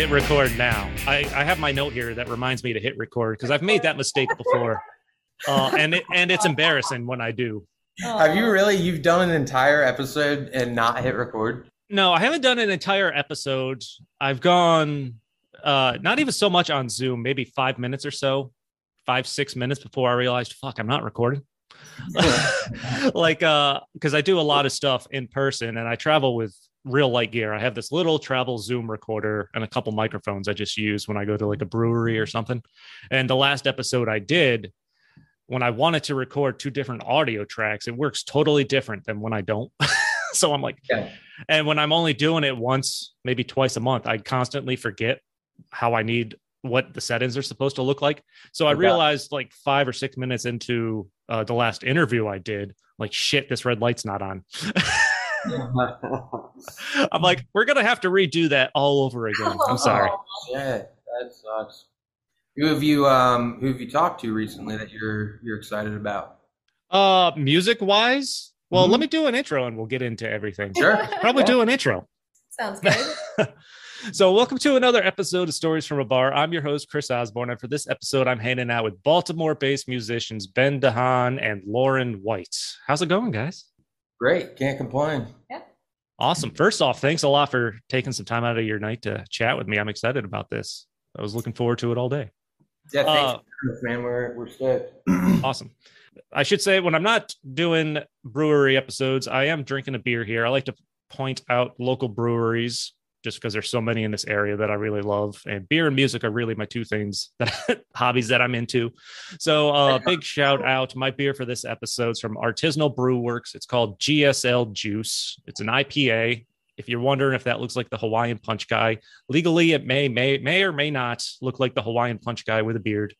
hit record now. I, I have my note here that reminds me to hit record because I've made that mistake before. Uh, and it, and it's embarrassing when I do. Have you really? You've done an entire episode and not hit record? No, I haven't done an entire episode. I've gone uh not even so much on Zoom, maybe five minutes or so, five, six minutes before I realized, fuck, I'm not recording. like uh because I do a lot of stuff in person and I travel with real light gear. I have this little travel Zoom recorder and a couple microphones I just use when I go to like a brewery or something. And the last episode I did, when I wanted to record two different audio tracks, it works totally different than when I don't. so I'm like, Yeah. and when I'm only doing it once, maybe twice a month, I constantly forget how I need what the settings are supposed to look like. So I realized like five or six minutes into uh, the last interview I did, like, shit, this red light's not on. I'm like, we're gonna have to redo that all over again. I'm sorry. yeah, that sucks. Who have you um who have you talked to recently that you're you're excited about? Uh, music wise, well, Mhm. let me do an intro and we'll get into everything. Sure. Probably Yeah. do an intro. Sounds good. So, welcome to another episode of Stories from a Bar. I'm your host, Chris Osborne, and for this episode, I'm hanging out with Baltimore based musicians Ben DeHaan and Lauren White. How's it going, guys? Great. Can't complain. Yeah. Awesome. First off, thanks a lot for taking some time out of your night to chat with me. I'm excited about this. I was looking forward to it all day. Yeah, thanks, Uh, man. We're we're stoked. Awesome. I should say, when I'm not doing brewery episodes, I am drinking a beer here. I like to point out local breweries just because there's so many in this area that I really love. And beer and music are really my two things that hobbies that I'm into. So, uh, big shout out. My beer for this episode is from Artisanal Brew Works. It's called GSL Juice. It's an IPA. If you're wondering if that looks like the Hawaiian Punch guy, legally it may may may or may not look like the Hawaiian Punch guy with a beard.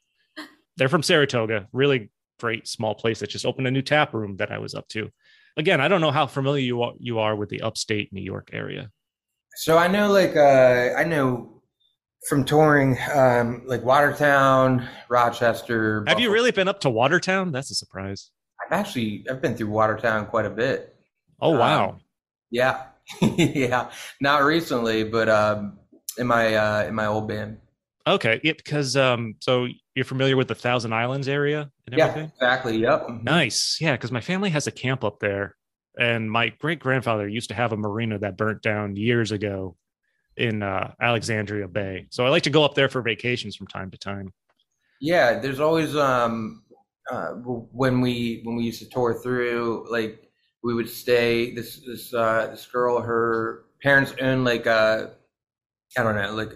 They're from Saratoga. Really great small place that just opened a new tap room that I was up to. Again, I don't know how familiar you are, you are with the upstate New York area. So I know like uh I know from touring um like Watertown, Rochester. Have you really been up to Watertown? That's a surprise. I've actually I've been through Watertown quite a bit. Oh Um, wow. Yeah. yeah. Not recently, but um in my uh in my old band. Okay, yeah, because um, so you're familiar with the Thousand Islands area and Yeah, exactly. Yep. Mhm. Nice, yeah, because my family has a camp up there, and my great grandfather used to have a marina that burnt down years ago in uh, Alexandria Bay. So I like to go up there for vacations from time to time. Yeah, there's always um uh when we when we used to tour through like we would stay this this uh this girl her parents owned like uh I don't know like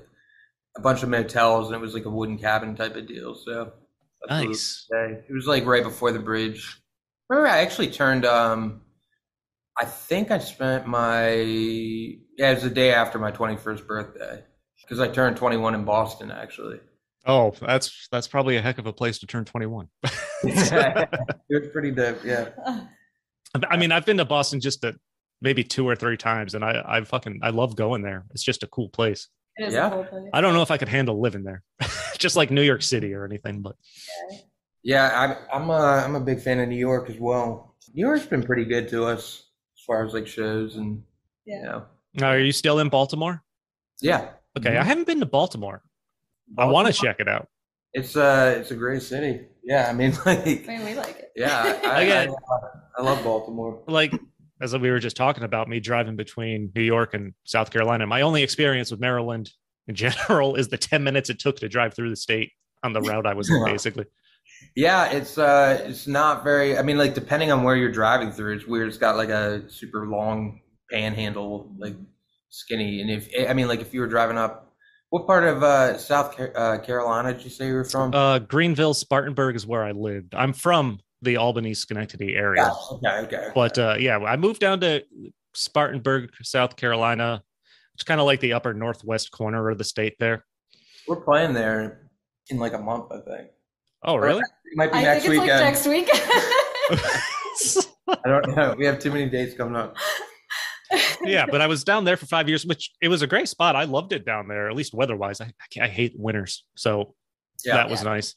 a bunch of motels and it was like a wooden cabin type of deal so that's where we would Nice. it was like right before the bridge remember I actually turned um I think I spent my yeah it was the day after my 21st birthday because I turned 21 in Boston actually Oh, that's that's probably a heck of a place to turn 21. it was pretty dope yeah I mean, I've been to Boston just a, maybe two or three times, and I I fucking I love going there. It's just a cool place. It is Yeah. a cool place. I don't know if I could handle living there, just like New York City or anything. But Yeah, I'm I'm a I'm a big fan of New York as well. New York's been pretty good to us as far as like shows and you Yeah. know. are you still in Baltimore? Yeah. Okay, Mhm. I haven't been to Baltimore. I want to check it out. It's uh it's a great city. Yeah, I mean like I mean, we like it. yeah, I, I, Again- I, I love Baltimore. Like as we were just talking about, me driving between New York and South Carolina. My only experience with Maryland in general is the ten minutes it took to drive through the state on the route I was in, basically. Yeah, it's uh it's not very I mean like depending on where you're driving through, it's weird. It's got like a super long panhandle, like skinny. And if I mean like if you were driving up what part of uh South Car- uh, Carolina did you say you were from? Uh, Greenville, Spartanburg is where I lived. I'm from the Albany, Schenectady area. yeah, okay, okay. But uh, yeah, I moved down to Spartanburg, South Carolina. It's kind of like the upper northwest corner of the state there. We're playing there in like a month, I think. Oh, really? It might be I next think it's weekend. like next week. I don't know. We have too many dates coming up. yeah, but I was down there for five years, which it was a great spot. I loved it down there, at least weather-wise. I, I, I hate winters, so Yeah. that was nice.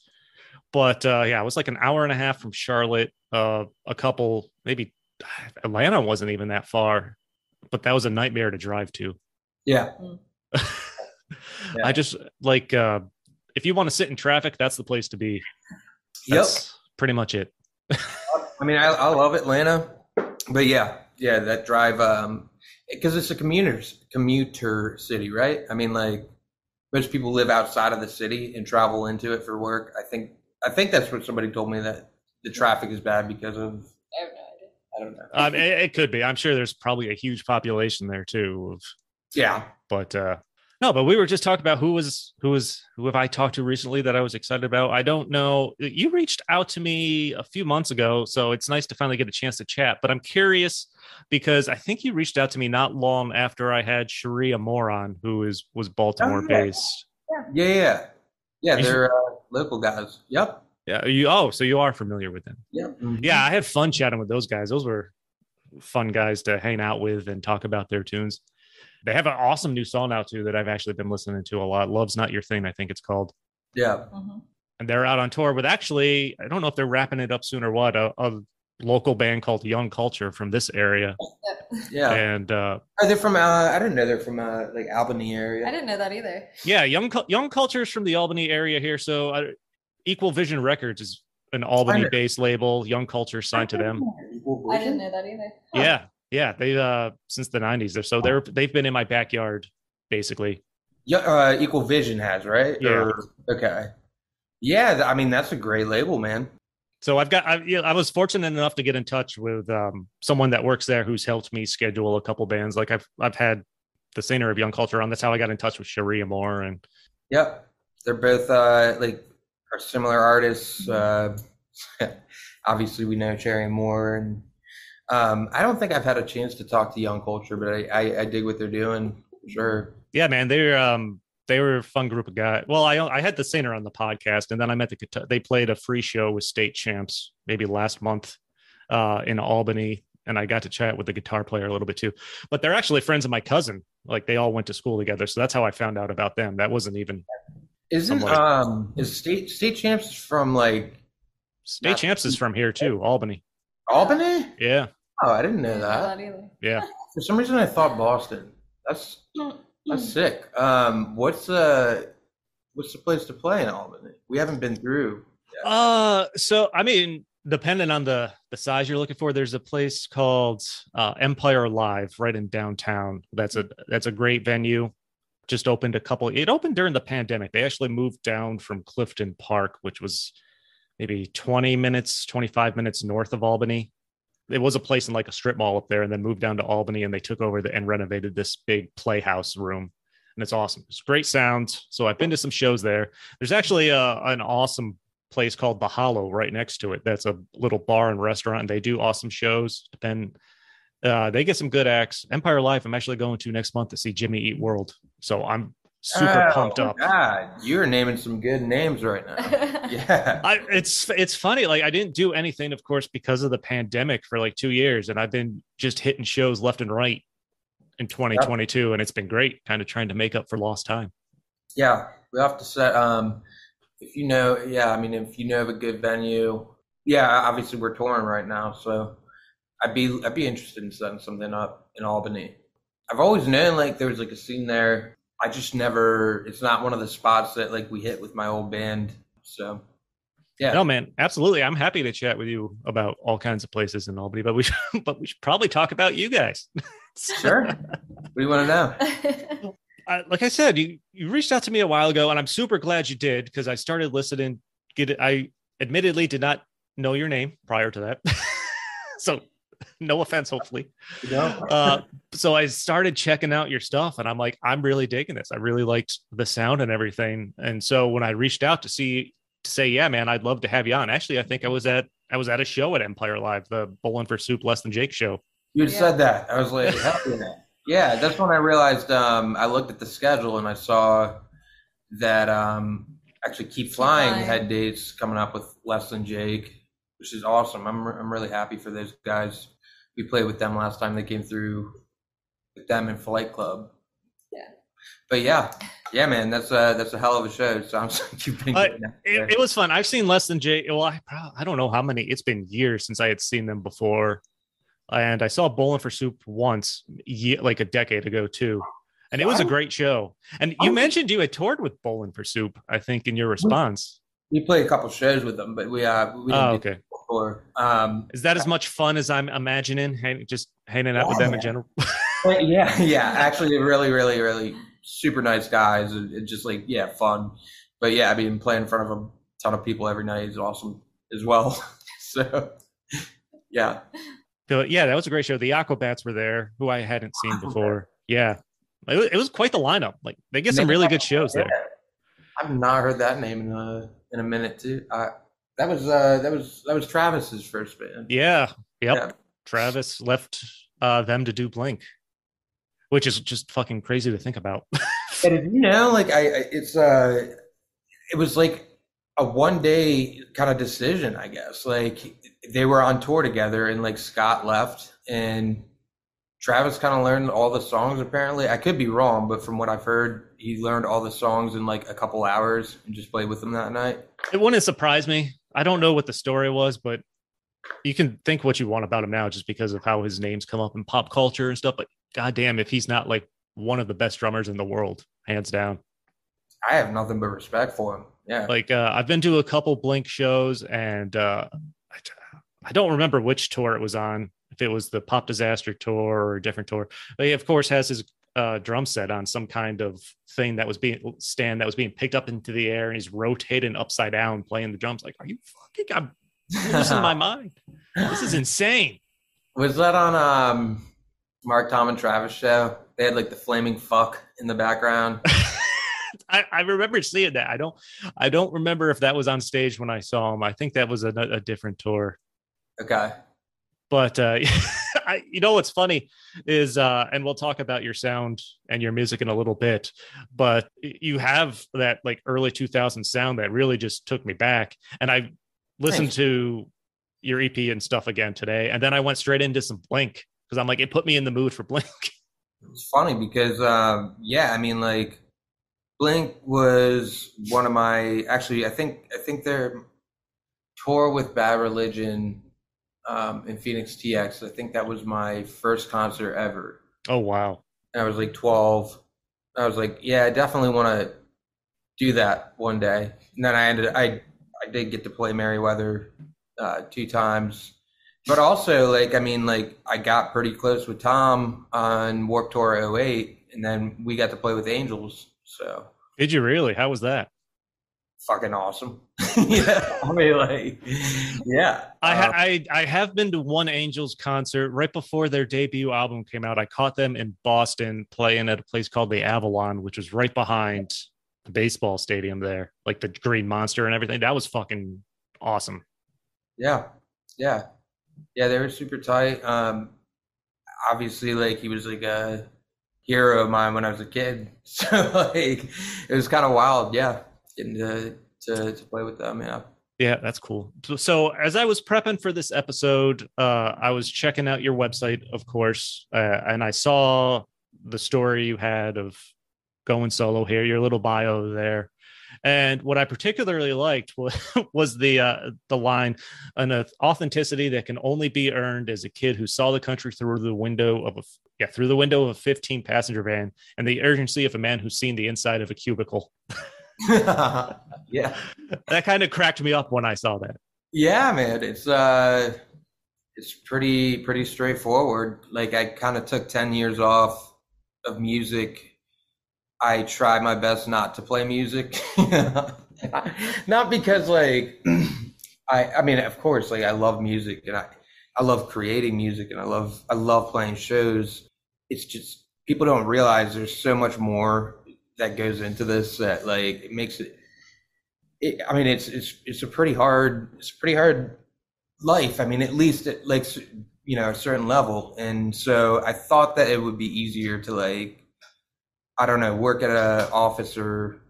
But uh, yeah, it was like an hour and a half from Charlotte. Uh, a couple, maybe Atlanta wasn't even that far, but that was a nightmare to drive to. Yeah. Yeah. I just like uh if you want to sit in traffic, that's the place to be. Yep. Pretty much it. I mean, I, I love Atlanta, but yeah, yeah, that drive, um, because it's a commuters commuter city, right? I mean, like most people live outside of the city and travel into it for work. I think, I think that's what somebody told me that the traffic is bad because of. I have no idea. I don't know. Um, it, it could be. I'm sure there's probably a huge population there too. Of, Yeah, but uh, no, but we were just talking about who was who was who have I talked to recently that I was excited about. I don't know. You reached out to me a few months ago, so it's nice to finally get a chance to chat. But I'm curious because I think you reached out to me not long after I had Sharia Moron, who is was Baltimore yeah. based. yeah, yeah, yeah. You They're uh, local guys. Yep, Yeah, you. Oh, so you are familiar with them? yep. Yeah, I had fun chatting with those guys. Those were fun guys to hang out with and talk about their tunes. They have an awesome new song now too that I've actually been listening to a lot. Love's not your thing, I think it's called. yeah. Mhm. And they're out on tour with actually, I don't know if they're wrapping it up soon or what, a, a local band called Young Culture from this area. Yeah. And uh, Are they from? Uh, I didn't know they're from uh, like Albany area. I didn't know that either. yeah, Young Young Culture is from the Albany area here. So uh, Equal Vision Records is an Albany based label. Young Culture signed to them. I didn't know that either. Huh. Yeah, yeah, they uh since the '90s. They're so they're they've been in my backyard basically. Yeah, uh, Equal Vision has right. Yeah. Or- okay. Yeah, I mean that's a great label, man. So I've got I, yeah, I was fortunate enough to get in touch with um, someone that works there who's helped me schedule a couple bands. Like I've I've had the singer of Young Culture on. That's how I got in touch with Sharia Moore and Yep, they're both uh, like are similar artists. Uh, obviously, we know Cherry Moore, and um, I don't think I've had a chance to talk to Young Culture, but I, I, I dig what they're doing. Sure. yeah, man, they're um they were a fun group of guys. Well, I I had the singer on the podcast, and then I met the guitar. They played a free show with State Champs maybe last month uh, in Albany, and I got to chat with the guitar player a little bit too. But they're actually friends of my cousin. Like they all went to school together, so that's how I found out about them. That wasn't even Isn't um is state state champs from like State Champs is from here too, Albany. Albany? Yeah, Oh, I didn't I know didn't know that. that yeah. For some reason, I thought Boston. That's that's sick. Um, what's the what's the place to play in Albany? We haven't been through. yet. Uh, so I mean, depending on the the size you're looking for, there's a place called uh, Empire Live right in downtown. That's a that's a great venue. Just opened a couple. It opened during the pandemic. They actually moved down from Clifton Park, which was maybe 20 minutes, 25 minutes north of Albany. It was a place in like a strip mall up there, and then moved down to Albany, and they took over the, and renovated this big playhouse room, and it's awesome. It's great sound. So I've been to some shows there. There's actually a, an awesome place called the Hollow right next to it. That's a little bar and restaurant, and they do awesome shows. Depend, uh, they get some good acts. Empire Live. I'm actually going to next month to see Jimmy Eat World, so I'm super Oh, pumped up. God, you're naming some good names right now. Yeah. I, it's it's funny. Like I didn't do anything, of course, because of the pandemic for like two years, and I've been just hitting shows left and right in 2022, and it's been great. Kind of trying to make up for lost time. Yeah, we have to set. Um, if you know, yeah, I mean, if you know of a good venue, yeah, obviously we're touring right now, so I'd be I'd be interested in setting something up in Albany. I've always known like there was like a scene there. I just never. It's not one of the spots that like we hit with my old band. So, yeah, No, man, absolutely. I'm happy to chat with you about all kinds of places in Albany, but we should, but we should probably talk about you guys. sure. what do you want to know? I, like I said, you you reached out to me a while ago, and I'm super glad you did because I started listening. Get it? I admittedly did not know your name prior to that, so no offense. Hopefully, You know? uh, so I started checking out your stuff, and I'm like, I'm really digging this. I really liked the sound and everything. And so when I reached out to see to say, yeah, man, I'd love to have you on. Actually, I think I was at I was at a show at Empire Live, the Bowling for Soup Less Than Jake show. You Yeah. said that. I was like, hell yeah. Yeah, that's when I realized um, I looked at the schedule and I saw that um, actually Keep Flying Flying. had dates coming up with Less Than Jake, which is awesome. I'm, I'm really happy for those guys. We played with them last time they came through with them in Flight Club. Yeah. But yeah, yeah, man, that's a that's a hell of a show. It sounds like you've been. I- getting out It, it was fun. I've seen Less Than Jake. Well, I prob- I don't know how many. It's been years since I had seen them before, and I saw Bowling for Soup once, like a decade ago too. and it was a great show. And you mentioned you had toured with Bowling for Soup, I think, in your response. We play a couple shows with them, but we uh we Oh, didn't do okay. before. Um, Is that as much fun as I'm imagining? hang- Just hanging out with them in general. yeah, yeah. Actually, really, really, really super nice guys. and just like yeah, fun. But yeah, I mean, playing in front of a ton of people every night is awesome as well. so yeah, So, yeah, that was a great show. The Aquabats were there, who I hadn't seen before. Yeah, it was, it was quite the lineup. Like they get some really good shows there. I've not heard that name in a in a minute too. Uh, that was uh that was that was Travis's first band. Yeah, yep. Yeah. Travis left uh, them to do Blink, which is just fucking crazy to think about. And you know, like I, I it's uh, it was like a one day kind of decision, I guess. Like they were on tour together, and like Scott left, and Travis kind of learned all the songs. Apparently, I could be wrong, but from what I've heard, he learned all the songs in like a couple hours and just played with them that night. it wouldn't surprise me. I don't know what the story was, but you can think what you want about him now just because of how his name's come up in pop culture and stuff. But goddamn, if he's not like one of the best drummers in the world, hands down. I have nothing but respect for him. Yeah, Like uh, I've been to a couple Blink shows, and uh, I, I don't remember which tour it was on. If it was the Pop Disaster tour or a different tour, he of course has his uh, drum set on some kind of thing that was being stand that was being picked up into the air, and he's rotating upside down playing the drums. Like, are you fucking? I'm losing my mind. This is insane. Was that on um Mark Tom and Travis show? They had like the flaming fuck in the background. I, I remember seeing that. I don't. I don't remember if that was on stage when I saw him. I think that was a, a different tour. Okay. But uh I, you know what's funny is uh and we'll talk about your sound and your music in a little bit but you have that like early 2000 sound that really just took me back. And i listened to your ep and stuff again today and then i went straight into some blink because i'm like it put me in the mood for blink. It's funny because um yeah, I mean like Blink was one of my actually I think I think their tour with Bad Religion um in Phoenix TX, I think that was my first concert ever. oh wow And I was like 12. I was like, yeah, I definitely want to do that one day. And then I ended I I did get to play Merriweather uh two times. But also like I mean like I got pretty close with Tom on Warped Tour 08 and then we got to play with Angels. So did you really how was that fucking awesome. yeah. I mean like yeah. I, Uh, ha- I I have been to one Angels concert right before their debut album came out. I caught them in Boston playing at a place called the Avalon, which was right behind the baseball stadium there, like the Green Monster and everything. That was fucking awesome. Yeah, yeah, yeah. They were super tight. Um, obviously, like he was like a hero of mine when I was a kid. So like it was kind of wild. Yeah, getting to, to to play with them. Yeah. Yeah, that's cool. So, as I was prepping for this episode, uh, I was checking out your website, of course, uh, and I saw the story you had of going solo here, your little bio there. And what I particularly liked was, was the uh, the line, an authenticity that can only be earned as a kid who saw the country through the window of a yeah through the window of a 15 passenger van, and the urgency of a man who's seen the inside of a cubicle. yeah. That kind of cracked me up when I saw that. Yeah, man. It's uh it's pretty pretty straightforward. Like I kind of took 10 years off of music. I tried my best not to play music. not because like I I mean, of course, like I love music and I I love creating music and I love I love playing shows. It's just people don't realize there's so much more that goes into this that like it makes it it, I mean, it's it's it's a pretty hard it's a pretty hard life. I mean, at least at like you know a certain level, and so I thought that it would be easier to like I don't know work at a office or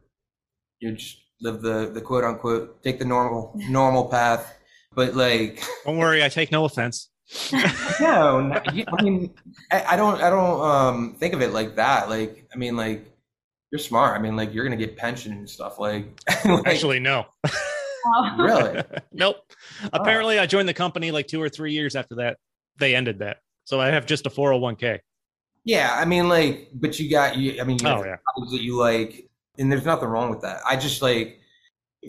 you know, just live the the quote unquote take the normal normal path, but like Don't worry, I take no offense. no, no, I mean I, I don't I don't um think of it like that. Like I mean like. You're smart. I mean, like you're gonna get pension and stuff. Like, like Actually, no. really? nope. Apparently, I joined the company like two or three years after that. They ended that. So I have just a 401k. Yeah, I mean, like, but you got you. I mean, you Oh yeah. that you like, and there's nothing wrong with that. I just like,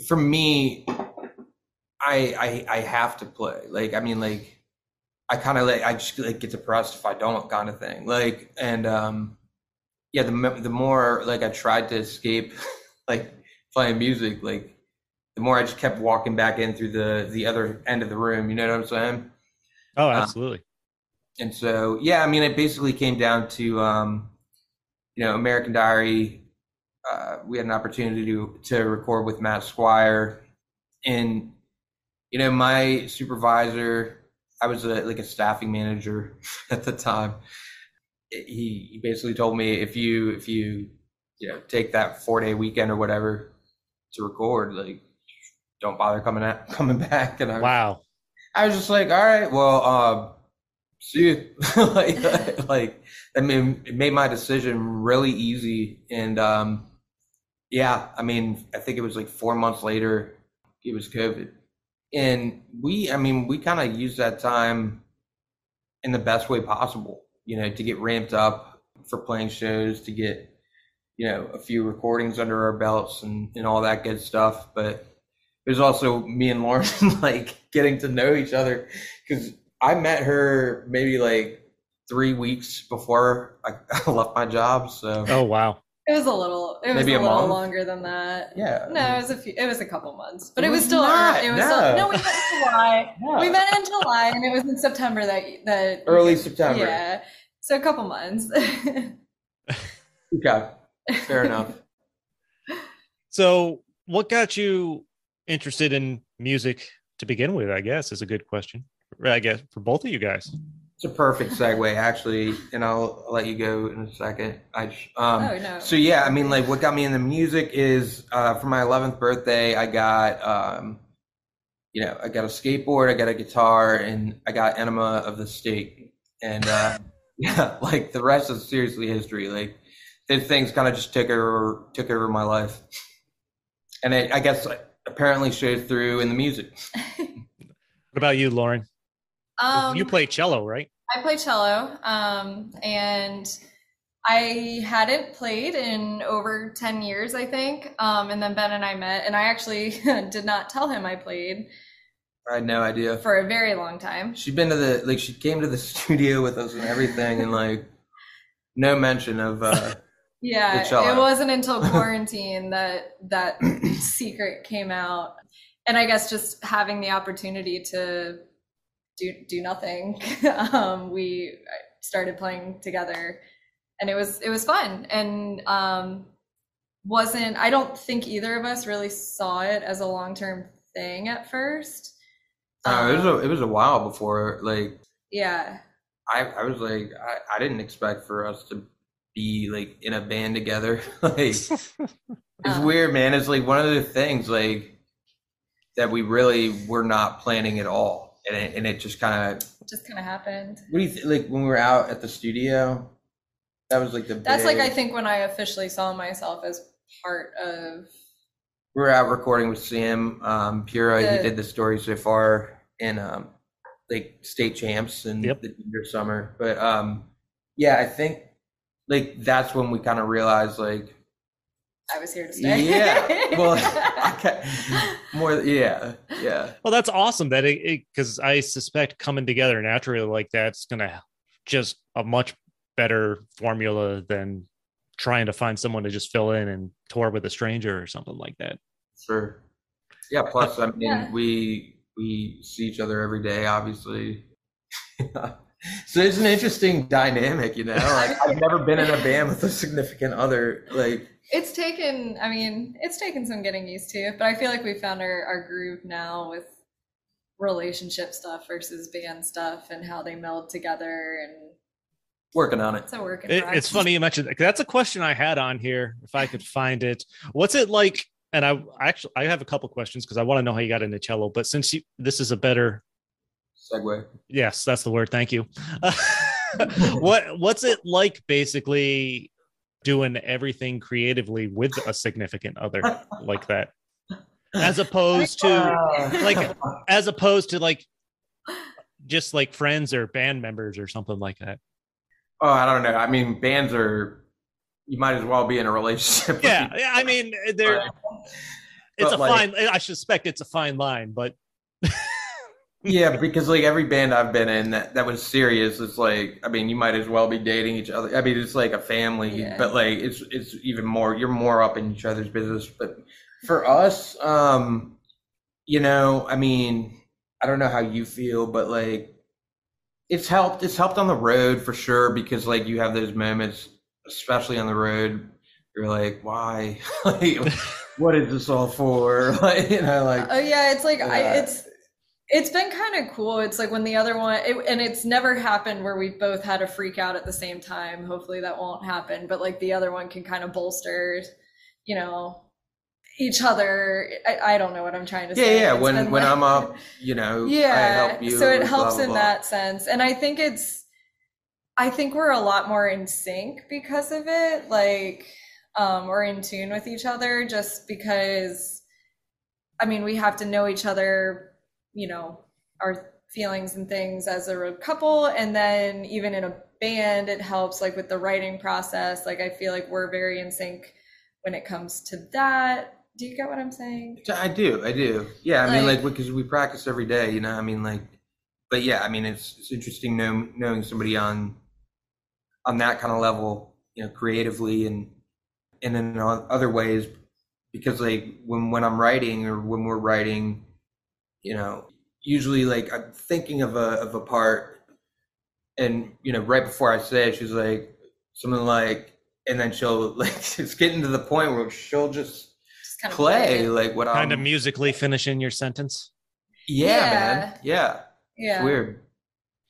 for me, I I I have to play. Like, I mean, like, I kind of like I just like get depressed if I don't, kind of thing. Like, and um, yeah, the the more like I tried to escape, like playing music, like the more I just kept walking back in through the the other end of the room. You know what I'm saying? Oh, Uh, absolutely. and so yeah i mean it basically came down to um you know american diary uh we had an opportunity to to record with matt squire and you know my supervisor i was a, like a staffing manager at the time he, he basically told me if you if you you know take that four day weekend or whatever to record like don't bother coming at coming back and i Wow. I was just like, all right, well, um, see you. like, like, I mean, it made my decision really easy. And, um, yeah, I mean, I think it was like four months later, it was COVID. And we, I mean, we kind of used that time in the best way possible, you know, to get ramped up for playing shows, to get, you know, a few recordings under our belts and, and all that good stuff. But there's also me and Lauren like getting to know each other because I met her maybe like three weeks before I, I left my job. So Oh wow. It was a little. It was Maybe a a little month? longer than that. yeah, No, it was a few. It was a couple months, but It it, was was still. not, it was no. Still, no, we met in July. Yeah. We met in July, and it was in September that that early September. Yeah, so a couple months. Okay, fair enough. So, what got you interested in music to begin with? I guess is a good question. I guess for both of you guys. It's a perfect segue, actually, and I'll, I'll let you go in a second. I j- um, oh no. So yeah, I mean, like, what got me into music is uh, for my 11th birthday, I got, um, you know, I got a skateboard, I got a guitar, and I got Enema of the State, and uh, yeah, like the rest is seriously history. Like, these things kind of just took over, took over my life, and it, I guess apparently shows through in the music. What about you, Lauren? um, you play cello, right? I play cello, um, and I hadn't played in over 10 years, I think. Um, and then Ben and I met, and I actually did not tell him I played I had no idea. for a very long time. She'd been to the like she came to the studio with us and everything, and like no mention of. uh Yeah, it wasn't until quarantine that that secret came out. And I guess just having the opportunity to do do nothing, um, we started playing together, and it was it was fun. And um, wasn't I don't think either of us really saw it as a long term thing at first. Uh, it was a it was a while before like yeah, I I was like I, I didn't expect for us to be like in a band together. like it's Uh. weird, man. It's like one of the things like that we really were not planning at all, and it, and it just kind of. just kind of happened. What do you think? Like when we were out at the studio, that was like the. That's like I think when I officially saw myself as part of we were out recording with Sam um, Pura. he did the story so far in um, like state champs and Yep. the junior summer. But um, yeah, I think like that's when we kind of realized like I was here to stay. yeah, well, okay, more yeah, yeah, Well, that's awesome that it because I suspect coming together naturally like that's gonna just a much better formula than trying to find someone to just fill in and tour with a stranger or something like that. Sure, yeah. Plus, I mean, Yeah. we we see each other every day, obviously. So it's an interesting dynamic, you know. Like I've never been in a band with a significant other. Like It's taken, I mean, it's taken some getting used to, but I feel like we found our, our groove now with relationship stuff versus band stuff and how they meld together. And working on it. it's a work in It, it's funny you mentioned that's a question I had on here. If I could find it, what's it like? And I actually I have a couple questions because I want to know how you got into cello. But since you this is a better Segue. yes, that's the word. Thank you. what what's it like basically doing everything creatively with a significant other like that, as opposed to like as opposed to like just like friends or band members or something like that. Oh, I don't know. I mean, bands are. You might as well be in a relationship. Yeah, each yeah. I mean, there. other. It's But, a like- fine. I suspect it's a fine line, but Yeah, because like every band I've been in that, that was serious, it's like I mean, you might as well be dating each other. I mean, it's like a family, Yeah. but like it's it's even more. You're more up in each other's business. But for us, um, you know, I mean, I don't know how you feel, but like it's helped. It's helped on the road for sure because like you have those moments, especially on the road. You're like, why? like, what is this all for? Like, you know, like Oh yeah, it's like I, it's it's been kind of cool. It's like when the other one, it, and it's never happened where we both had a freak out at the same time. Hopefully that won't happen. But like the other one can kind of bolster, you know, each other. I, I don't know what I'm trying to Yeah, say. yeah. It's when when like- I'm up, you know, I yeah help you. so it blah, helps blah, in blah. that sense and i think it's i think we're a lot more in sync because of it like um we're in tune with each other just because i mean we have to know each other you know our feelings and things as a couple and then even in a band it helps like with the writing process like i feel like we're very in sync when it comes to that do you get what i'm saying I do, I do. Yeah, I mean, Like- like because we practice every day, you know. I mean, like, but yeah, I mean, it's it's interesting know, knowing somebody on on that kind of level, you know, creatively and and in other ways, because like when when I'm writing or when we're writing, you know, usually like I'm thinking of a of a part, and you know, right before I say it, she's like something like, and then she'll like it's getting to the point where she'll just just kind play it. like what kind I'm kind of musically finishing your sentence. yeah, Yeah. man. Yeah. yeah It's weird.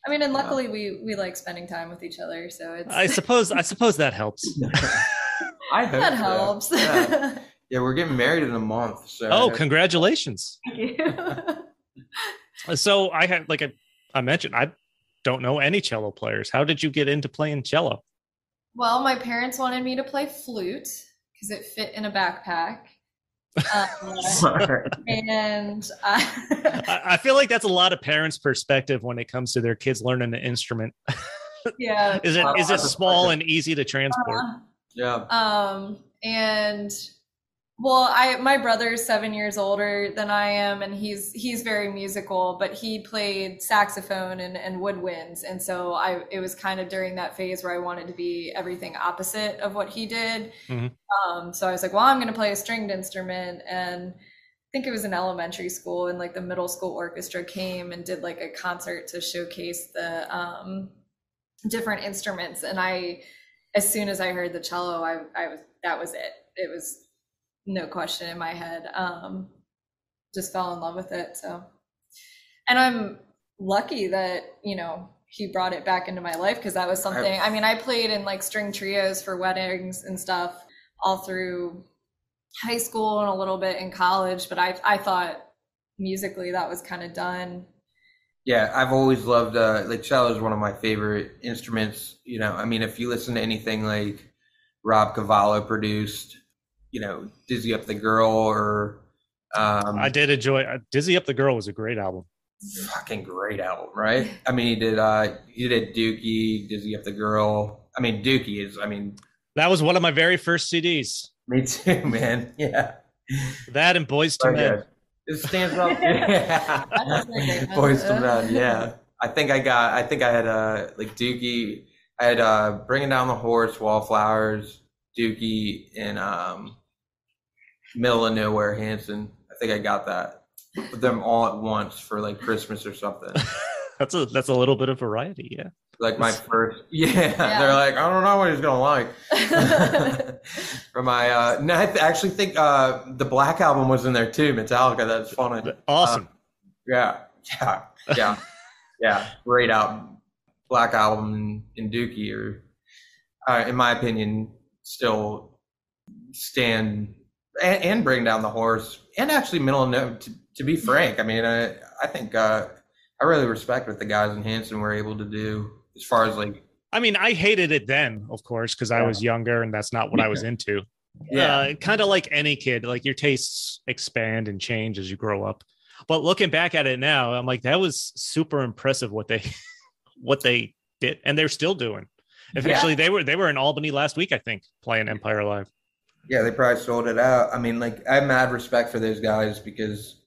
I mean, and Yeah. luckily um, we we like spending time with each other, so it's I suppose. I suppose that helps. I hope that so. helps. Yeah. Yeah, we're getting married in a month. So Oh, congratulations! Thank you. So I had like I, I mentioned, I don't know any cello players. How did you get into playing cello? well, my parents wanted me to play flute because it fit in a backpack, um, and I, I, I feel like that's a lot of parents' perspective when it comes to their kids learning an instrument. yeah. Is it Uh, it small and easy to transport? yeah. Um, and well, I my brother's seven years older than I am, and he's he's very musical, but he played saxophone and, and woodwinds, and so I it was kind of during that phase where I wanted to be everything opposite of what he did. Mhm. Um, so I was like, well, I'm going to play a stringed instrument, and I think it was in elementary school, and like the middle school orchestra came and did like a concert to showcase the um, different instruments, and I as soon as I heard the cello, I, I was that was it. It was no question in my head. Um, just fell in love with it. So, and I'm lucky that you know he brought it back into my life because that was something. I mean, I played in like string trios for weddings and stuff all through high school and a little bit in college, but I I thought musically that was kind of done. Yeah, I've always loved uh like cello is one of my favorite instruments. You know, I mean if you listen to anything like Rob Cavallo produced, you know, Dizzy Up the Girl or um I did enjoy. uh, Dizzy Up the Girl was a great album. fucking great album, right? I mean he did uh he did Dookie, Dizzy Up the Girl. I mean Dookie is I mean That was one of my very first CDs. me too, man. Yeah. That and Boyz II Men. It stands up. Yeah. That's a great one. Boyz II Men. Yeah. I think I got. I think I had uh like Dookie. I had uh bringing down the horse, Wallflowers, Dookie, and um Middle of Nowhere Hanson. I think I got that. Put them all at once for like Christmas or something. That's a that's a little bit of variety. Yeah. Like my first. Yeah. They're like, I don't know what he's gonna like. for my uh no, I th- actually think uh the Black album was in there too, Metallica. That's funny. Awesome. Yeah, yeah, yeah, yeah. Great album, Black Album and, and Dookie are, uh, in my opinion, still stand and, and bring down the horse. And actually, middle of no. To, to be frank, I mean, I, I think uh, I really respect what the guys in Hanson were able to do as far as like, I mean, I hated it then, of course, because I Yeah. was younger and that's not what I was into. yeah, uh, kind of like any kid, like your tastes expand and change as you grow up. But looking back at it now, I'm like, that was super impressive what they what they did, and they're still doing. If Yeah. they were they were in Albany last week, I think, playing Empire Live. Yeah, they probably sold it out. I mean, like I have mad respect for those guys because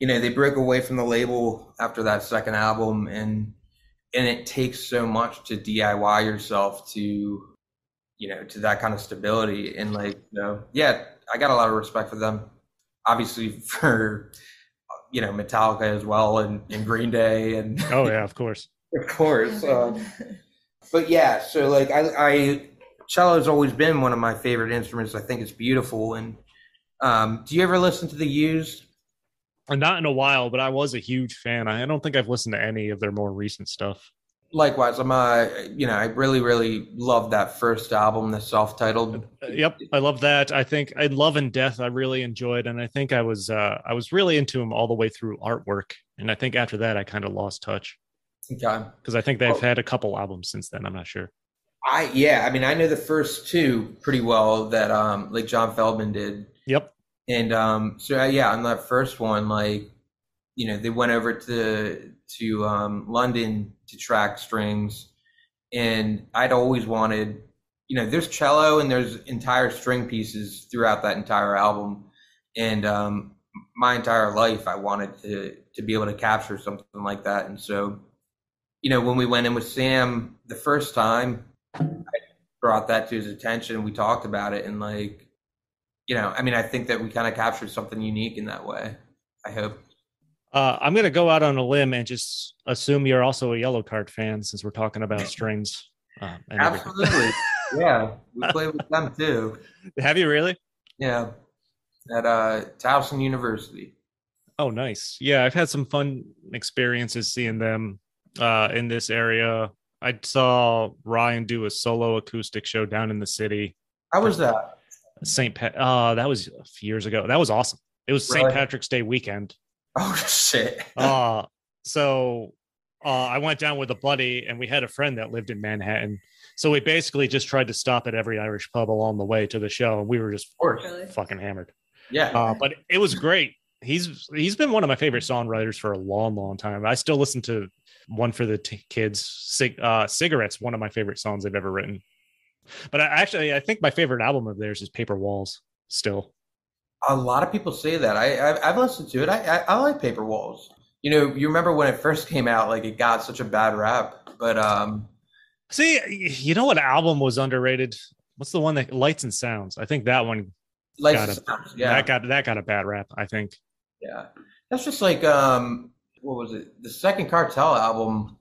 you know they broke away from the label after that second album, and and it takes so much to DIY yourself to you know to that kind of stability and like you know yeah, I got a lot of respect for them. Obviously for you know Metallica as well and, and Green Day and Oh yeah, of course. of course. Um, but yeah, so like I, I cello's always been one of my favorite instruments. I think it's beautiful. And um, do you ever listen to the used? Not in a while, but I was a huge fan. I don't think I've listened to any of their more recent stuff. Likewise, I'm uh, you know, I really, really loved that first album, the self-titled. Uh, Yep, I love that. I think I love and death. I really enjoyed, and I think I was uh, I was really into them all the way through artwork. And I think after that, I kind of lost touch Okay. because I think they've Oh. had a couple albums since then. I'm not sure. I yeah, I mean, I know the first two pretty well that um, like John Feldmann did. Yep. And um, so uh, yeah, on that first one, like you know, they went over to to um, London to track strings, and I'd always wanted, you know, there's cello and there's entire string pieces throughout that entire album, and um, my entire life I wanted to to be able to capture something like that, and so, you know, when we went in with Sam the first time, I brought that to his attention. We talked about it, and like you know, I mean, I think that we kind of captured something unique in that way. I hope. Uh, I'm gonna go out on a limb and just assume you're also a yellow card fan since we're talking about strings. Uh, and everything. Absolutely. yeah. We played with them too. Have you really? Yeah. At uh, Towson University. Oh, nice. Yeah, I've had some fun experiences seeing them uh, in this area. I saw Ryan do a solo acoustic show down in the city. How was that? St. Pat. Uh, that was a few years ago. That was awesome. It was St. Really? Patrick's Day weekend. Oh, shit. Uh, so uh, I went down with a buddy, and we had a friend that lived in Manhattan. So we basically just tried to stop at every Irish pub along the way to the show, and we were just Really? fucking hammered. Yeah. Uh, but it was great. He's he's been one of my favorite songwriters for a long, long time. I still listen to one for the t- kids. Uh, cigarettes, one of my favorite songs they've ever written. But I, actually, I think my favorite album of theirs is Paper Walls. Still, A lot of people say that. I, I I've listened to it. I, I I like Paper Walls. You know, you remember when it first came out, like it got such a bad rap. But um, see, you know what album was underrated? What's the one that Lights and Sounds? I think that one Lights Got and it. Sounds, yeah, that got that got a bad rap. I think. yeah. That's just like um, what was it? The second Cartel album.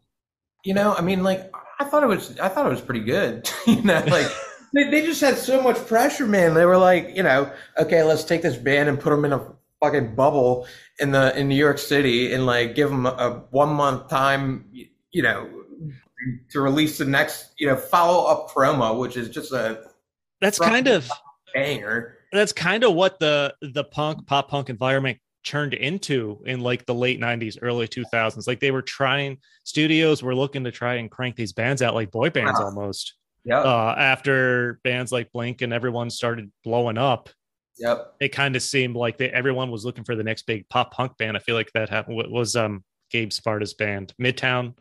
You know, I mean, like I thought it was. I thought it was pretty good. you know, like. They, they just had so much pressure, man. They were like, you know, okay, let's take this band and put them in a fucking bubble in the in New York City and like give them a, a one month time, you know, to release the next, you know, follow up promo, which is just a That's kind of banger. that's kind of what the the punk pop punk environment turned into in like the late 90s early 2000s like they were trying studios were looking to try and crank these bands out like boy bands Wow. almost Yep, uh after bands like blink and everyone started blowing up yep. it kind of seemed like they, everyone was looking for the next big pop punk band i feel like that happened what was um gabe saporta's band midtown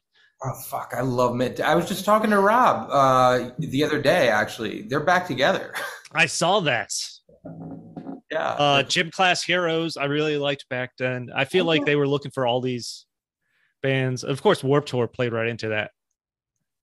Oh fuck, I love Mid. I was just talking to Rob uh, the other day. Actually, they're back together. i saw that yeah. uh gym class heroes i really liked back then. I feel like they were looking for all these bands. Of course warped tour played right into that.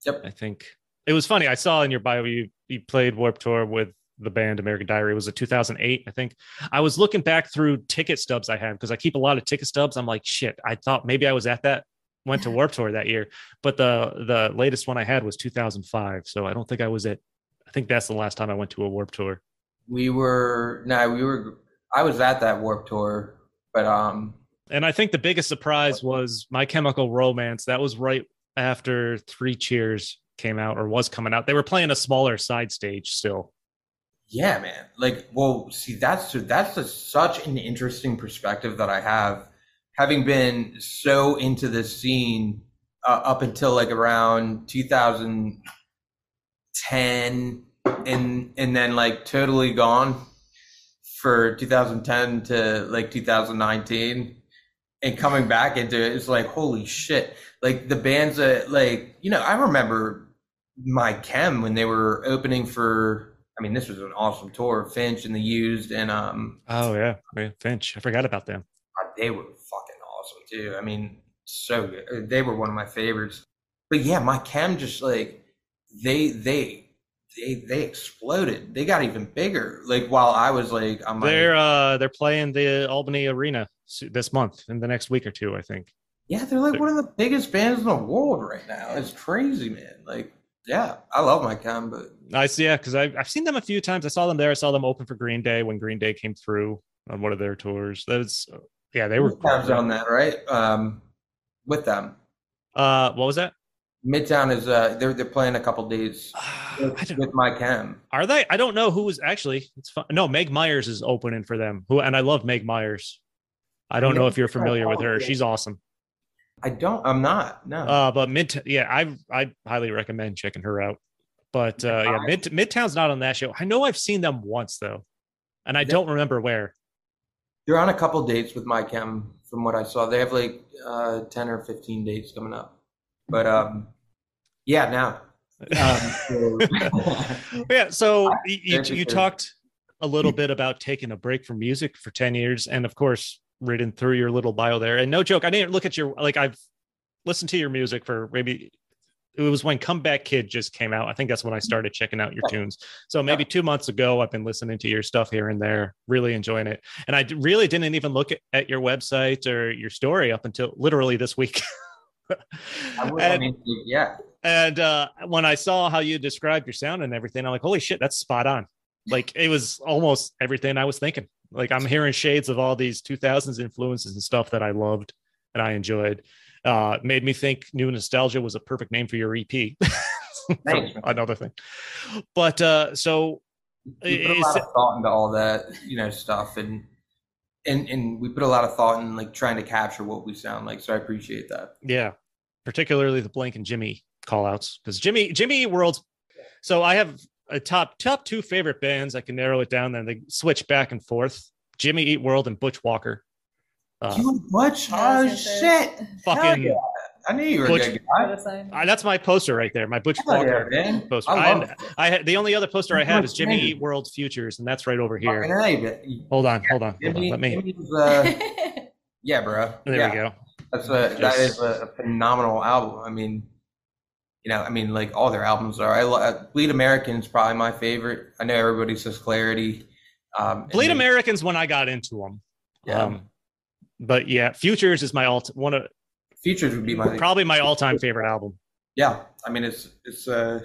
Yep. i think. It was funny i saw in your bio you you played warped tour with the band american diary. It was a 2008 i think. I was looking back through ticket stubs i had because i keep a lot of ticket stubs. I'm like shit i thought maybe i was at that went to warped tour that year. But the the latest one i had was 2005 so i don't think i was at i think that's the last time i went to a warped tour we were no, we were. I was at that Warped Tour, but um, And I think the biggest surprise was My Chemical Romance. That was right after Three Cheers came out or was coming out. They were playing a smaller side stage still. yeah, man. Like, well, see, that's that's a, such an interesting perspective that I have, having been so into this scene uh, up until like around 2010, and and then like totally gone for 2010 to like 2019 and coming back into it it's like holy shit like the bands that like you know i remember my chem when they were opening for. I mean, this was an awesome tour. Finch and the Used, and um, Oh yeah, yeah, Finch. I forgot about them. They were fucking awesome too. I mean, so good. They were one of my favorites. But yeah, my chem just like they they they they exploded. They got even bigger. Like while I was like, I'm They're uh they're playing the Albany Arena this month in the next week or two, I think. yeah, they're like one of the biggest bands in the world right now. It's crazy, man. Like, yeah, I love my chem, but Nice, yeah, because I've I've seen them a few times. I saw them there. I saw them open for Green Day when Green Day came through on one of their tours. That's yeah, they were. Midtown's on that, right? Um, with them, Uh, what was that? Midtown is uh, they're they're playing a couple days I with, don't, with my chem. are they? I don't know who was actually. It's fun. No, Meg Myers is opening for them. Who and I love Meg Myers. I don't know if you're familiar with her. She's awesome. I don't. I'm not. No. Uh, but mid, yeah, I I highly recommend checking her out. But uh, yeah, mid Midtown's not on that show. I know I've seen them once though, and I don't remember where. They're on a couple dates with my chem from what I saw. They have like uh, 10 or 15 dates coming up. But um, yeah, now. Um, so- yeah, so you, you, you talked a little bit about taking a break from music for 10 years, and of course, reading through your little bio there. And no joke, I didn't look at your like I've listened to your music for maybe it was when Comeback Kid just came out. I think that's when I started checking out your tunes. So maybe two months ago, I've been listening to your stuff here and there, really enjoying it. And i really didn't even look at, at your website or your story up until literally this week. I would- I mean, yeah. And uh, when I saw how you described your sound and everything, I'm like, holy shit, that's spot on. Like it was almost everything I was thinking. Like I'm hearing shades of all these 2000s influences and stuff that I loved and I enjoyed. Uh, made me think New Nostalgia was a perfect name for your EP. Thanks. Another thing. But uh, so we put a lot of thought into all that, you know, stuff, and and and we put a lot of thought in like trying to capture what we sound like. So I appreciate that. yeah, particularly the Blink and Jimmy call outs because Jimmy Jimmy Eat World's. So I have a top top two favorite bands. I can narrow it down. Then they switch back and forth. Jimmy Eat World and Butch Walker. Uh, you Butch? Yeah, Oh was gonna say- shit! fucking. Hell yeah. I knew you were Butch- a good guy. What a sign. I- that's my poster right there. My Butch Hell yeah, Walker man. poster. I I, I, had the only other poster I have is Jimmy Eat World Futures, and that's right over here. Hold on, hold on, hold on. Let me. Uh, yeah, bro. There yeah. we go. That's a that Just- is a phenomenal album. I mean, you know, I mean, like all their albums are. I lo- uh, Bleed American is probably my favorite. I know everybody says Clarity. Um, Bleed Americans when I got into them. Yeah. Um, but yeah, Futures is my alt one of Futures would be my probably my all time favorite album. yeah. I mean, it's it's a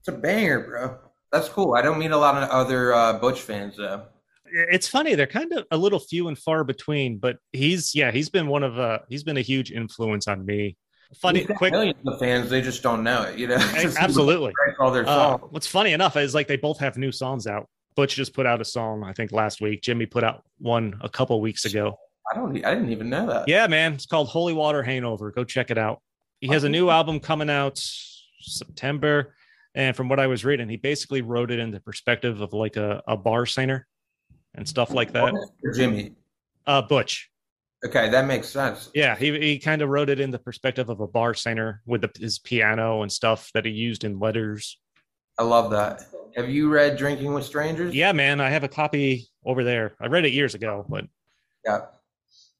it's a banger, bro. That's cool. I don't meet a lot of other uh, Butch fans though. It's funny they're kind of a little few and far between, but he's yeah he's been one of uh he's been a huge influence on me. Funny, quick, millions of fans. They just don't know it. You know, absolutely. all their Uh, what's funny enough is like they both have new songs out. Butch just put out a song I think last week. Jimmy put out one a couple weeks ago. I don't. i didn't even know that. Yeah, man, it's called Holy Water Hangover. Go check it out. He has a new album coming out September, and from what I was reading, he basically wrote it in the perspective of like a, a bar singer and stuff like that. Jimmy. Uh, Butch. Okay, that makes sense. Yeah, he he kind of wrote it in the perspective of a bar singer with the, his piano and stuff that he used in letters. I love that. Have you read Drinking with Strangers? Yeah, man, I have a copy over there. I read it years ago, but Yeah,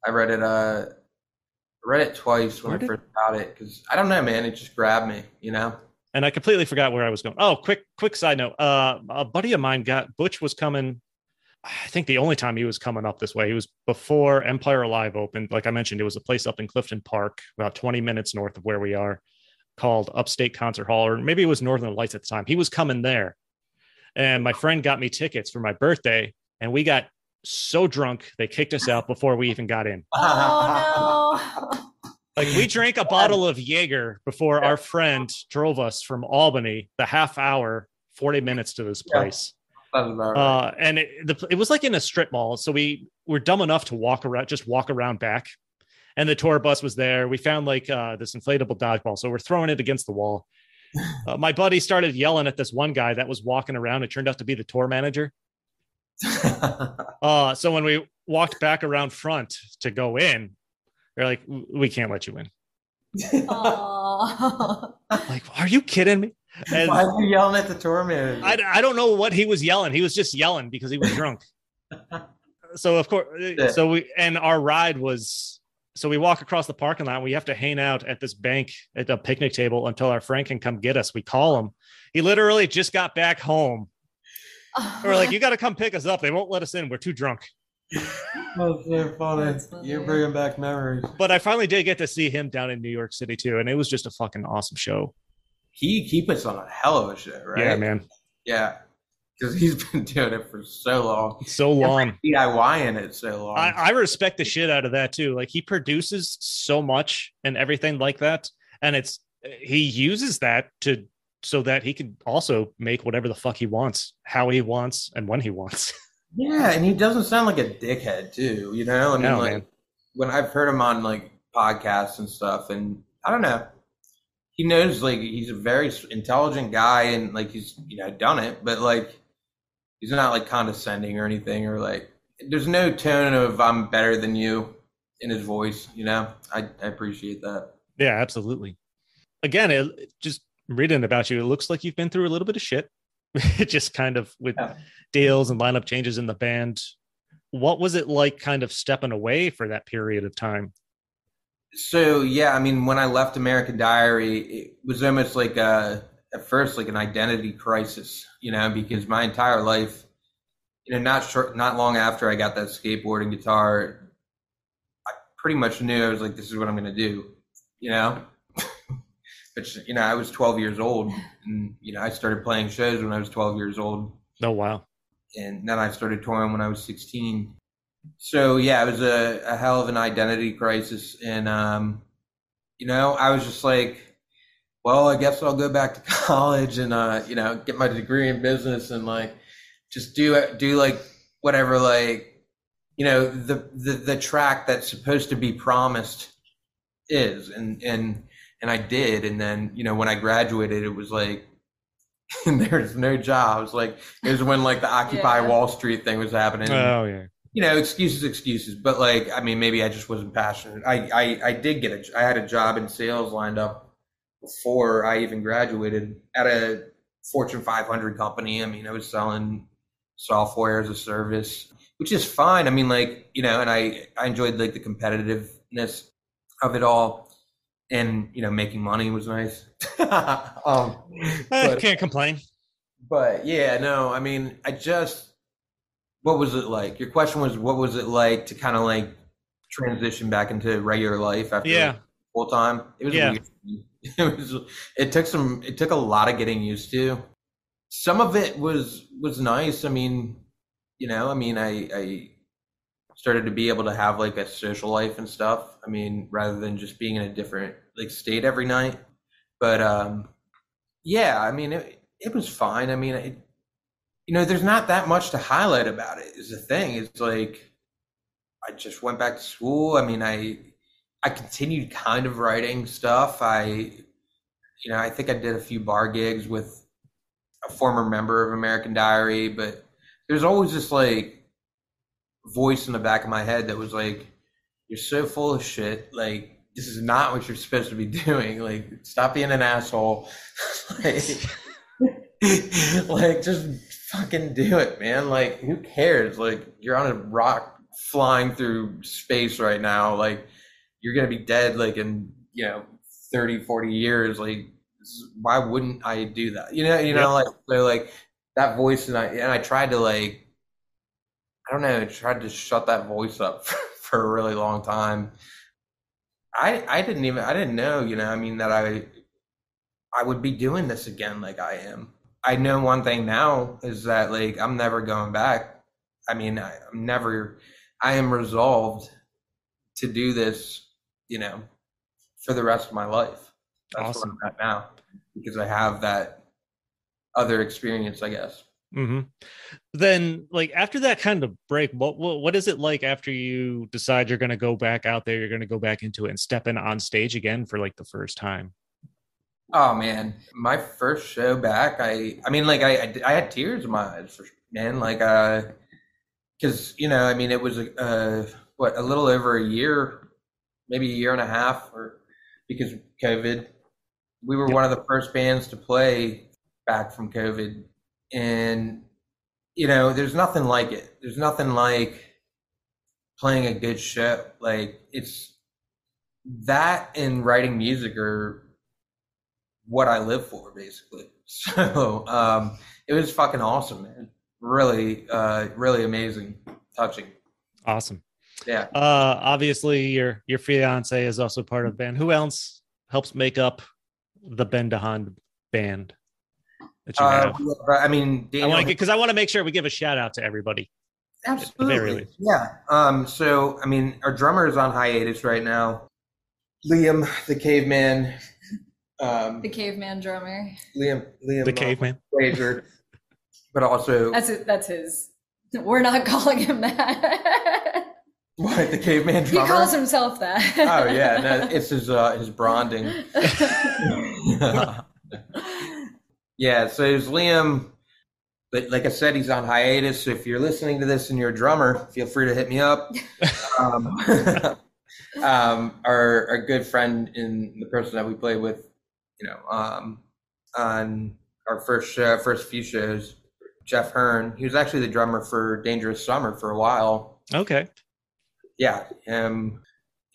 I read it. Uh, I read it twice when Where I first got it because I don't know, man. It just grabbed me, you know. and I completely forgot where I was going. Oh, quick, quick side note. Uh, a buddy of mine got Butch was coming. I think the only time he was coming up this way, he was before Empire Live opened. Like I mentioned, it was a place up in Clifton Park, about 20 minutes north of where we are, called Upstate Concert Hall, or maybe it was Northern Lights at the time. He was coming there, and my friend got me tickets for my birthday, and we got so drunk they kicked us out before we even got in. Oh no. Like we drank a bottle of Jaeger before our friend drove us from Albany, the half hour, 40 minutes to this place. That's about right. Uh, and it, the, it was like in a strip mall. So we were dumb enough to walk around, just walk around back. And the tour bus was there. We found like uh, this inflatable dodgeball. So we're throwing it against the wall. Uh, my buddy started yelling at this one guy that was walking around. It turned out to be the tour manager. Uh, so when we walked back around front to go in, they're like, "We can't let you in." Aw. Like, are you kidding me? And Why are you yelling at the tour manager? I, I don't know what he was yelling. He was just yelling because he was drunk. so of course, so we and our ride was so we walk across the parking lot. We have to hang out at this bank at the picnic table until our friend can come get us. We call him. He literally just got back home. We're like, you got to come pick us up. They won't let us in. We're too drunk. That's so funny. That's funny. You're bringing back memories. But I finally did get to see him down in New York City too, and it was just a fucking awesome show. He he puts on a hell of a show, right? Yeah, man, Yeah, because he's been doing it for so long. so long. DIY in it so long. I, I respect the shit out of that too. Like he produces so much and everything like that, and it's he uses that to so that he can also make whatever the fuck he wants, how he wants, and when he wants. yeah, and he doesn't sound like a dickhead too. You know, I mean, No, like man. when I've heard him on like podcasts and stuff, and I don't know, he knows like he's a very intelligent guy, and like he's you know done it, but like he's not like condescending or anything, or like there's no tone of I'm better than you in his voice. You know, I, I appreciate that. Yeah, absolutely. Again, it, just reading about you, it looks like you've been through a little bit of shit. It just kind of with Yeah. Deals and lineup changes in the band. What was it like kind of stepping away for that period of time? So yeah, I mean, when I left American Diary, it was almost like a, at first like an identity crisis, you know, because my entire life, you know, not short, not long after I got that skateboarding guitar, I pretty much knew I was like, this is what I'm gonna do, you know. Which you know, I was 12 years old, and you know, I started playing shows when I was 12 years old Oh wow. And then I started touring when I was 16. So yeah, it was a, a hell of an identity crisis, and um, you know, I was just like, well, I guess I'll go back to college and uh, you know, get my degree in business and like just do do like whatever like you know the the the track that's supposed to be promised is, and and and I did, and then you know when I graduated, it was like. there's no jobs. Like it was when like the Occupy Yeah. Wall Street thing was happening. Oh yeah. you know, excuses, excuses. But like, I mean, maybe I just wasn't passionate. I, I, I did get a, I had a job in sales lined up before I even graduated at a Fortune 500 company. I mean, I was selling software as a service, which is fine. I mean, like, you know, and I, I enjoyed like the competitiveness of it all. And you know, making money was nice. um, Eh, but- can't complain. but yeah, no, I mean, I just, what was it like? Your question was, what was it like to kind of like transition back into regular life after Yeah. full time? It was Yeah. weird. It was. It took some. It took a lot of getting used to. Some of it was was nice. I mean, you know, I mean, I I started to be able to have like a social life and stuff. I mean, rather than just being in a different like state every night. But um, yeah, I mean, it it was fine. I mean, it, you know, there's not that much to highlight about it. Is the thing. It's like I just went back to school. I mean, I I continued kind of writing stuff. I, you know, I think I did a few bar gigs with a former member of American Diary, but there's always this like voice in the back of my head that was like, "You're so full of shit. Like, this is not what you're supposed to be doing. Like, stop being an asshole. like, like, just fucking do it, man. Like, who cares? Like, you're on a rock flying through space right now. Like, you're gonna be dead like in you know 30 40 years like why wouldn't i do that you know you know like so like that voice and i and i tried to like i don't know tried to shut that voice up for, for a really long time i i didn't even i didn't know you know i mean that i i would be doing this again like i am i know one thing now is that like i'm never going back i mean I, i'm never i am resolved to do this, you know, for the rest of my life. That's Awesome. where I'm at now because I have that other experience, I guess. Hmm Then, like after that kind of break, what, what what is it like after you decide you're going to go back out there? You're going to go back into it and step in on stage again for like the first time. Oh man, my first show back, I I mean, like I I, I had tears in my eyes, man. Like, uh, because you know, I mean, it was a uh, what a little over a year, maybe a year and a half, or because COVID, we were Yep. one of the first bands to play back from COVID, and you know, there's nothing like it. There's nothing like playing a good show. Like it's that and writing music are what I live for, basically. So um, it was fucking awesome, man. Really, uh, really amazing, touching. Awesome. Yeah. Uh, obviously, your your fiance is also part of the band. Who else helps make up the Ben DeHaan band that you Uh, have? I mean, I Daniel, want because I want to make sure we give a shout out to everybody. absolutely, yeah. Um, so I mean, our drummer is on hiatus right now. Liam, the caveman, um, The caveman drummer. Liam, Liam, The uh, caveman. Wager, but also That's it. That's his. We're not calling him that. what the caveman he calls himself that. oh yeah, no, it's his uh, his branding. yeah, so it's Liam. But like I said, he's on hiatus. So if you're listening to this and you're a drummer, feel free to hit me up. Um, um, our our good friend and the person that we play with, you know, um, on our first first few shows, Jeff Hearn. He was actually the drummer for Dangerous Summer for a while Okay. yeah him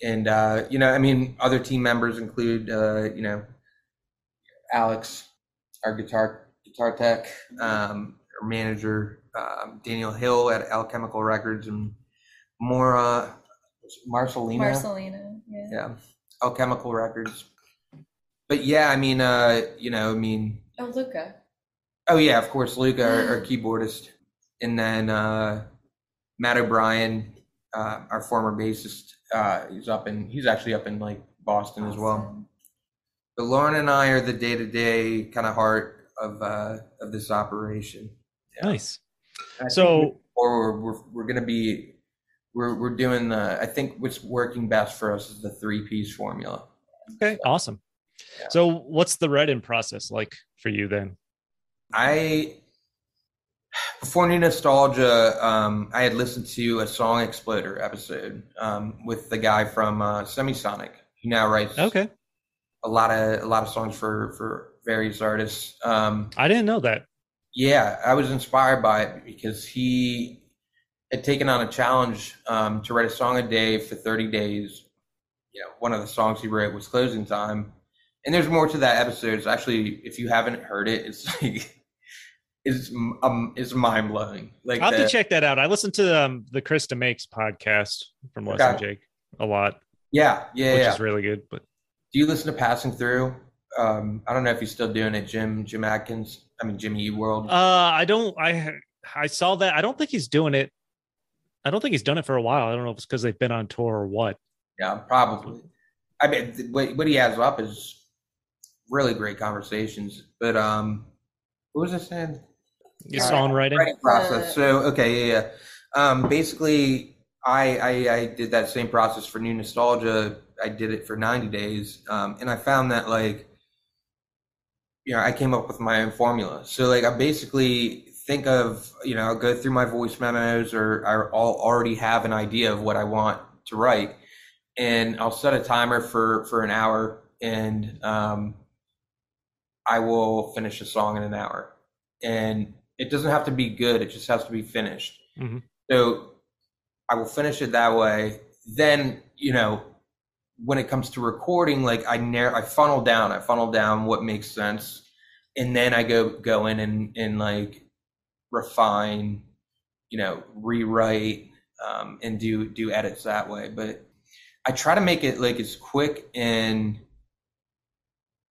and uh you know i mean other team members include uh you know alex our guitar guitar tech um our manager um daniel hill at alchemical records and more uh marcelina Marcelina. Yeah. yeah alchemical records but yeah i mean uh you know i mean Oh, Luca. Oh yeah, of course, Luca, our, our keyboardist, and then uh, Matt O'Brien, uh, our former bassist. Uh, he's up in he's actually up in like Boston as well. But Lauren and I are the day to day kind of heart of uh, of this operation. Yeah. Nice. I So- forward, we're we're gonna be we're we're doing the I think what's working best for us is the three piece formula. Okay. Awesome. Yeah. So, what's the writing process like for you then? I before New Nostalgia, um, I had listened to a Song Exploder episode um, with the guy from uh, Semisonic. He now writes Okay. A lot of a lot of songs for for various artists. Um, I didn't know that. yeah, I was inspired by it because he had taken on a challenge um, to write a song a day for 30 days. You know, one of the songs he wrote was "Closing Time," and there's more to that episode. It's actually, if you haven't heard it, it's like it's um it's mind blowing. Like I'll have to check that out. I listened to um, the Krista Makes podcast from Les and Jake a lot, yeah, yeah, which yeah. is really good. But Do you listen to Passing Through? Um, I don't know if he's still doing it. Jim Jim Adkins. I mean Jimmy E World. uh, I don't. I I saw that. I don't think he's doing it. I don't think he's done it for a while. I don't know if it's because they've been on tour or what. Yeah, probably. I mean, what, what he has up is really great conversations. But um, what was I saying? Your Uh, songwriting. Writing process. So okay, yeah, yeah. Um, basically, I, I I did that same process for New Nostalgia. I did it for ninety days, um, and I found that like, you know, I came up with my own formula. So like, I basically think of you know, I'll go through my voice memos, or I all already have an idea of what I want to write, and I'll set a timer for for an hour, and um, I will finish a song in an hour. And it doesn't have to be good; it just has to be finished. Mhm. So I will finish it that way. Then you know, when it comes to recording, like I narrow, I funnel down, I funnel down what makes sense, and then I go go in and and like refine, you know, rewrite um, and do do edits that way. But I try to make it like as quick and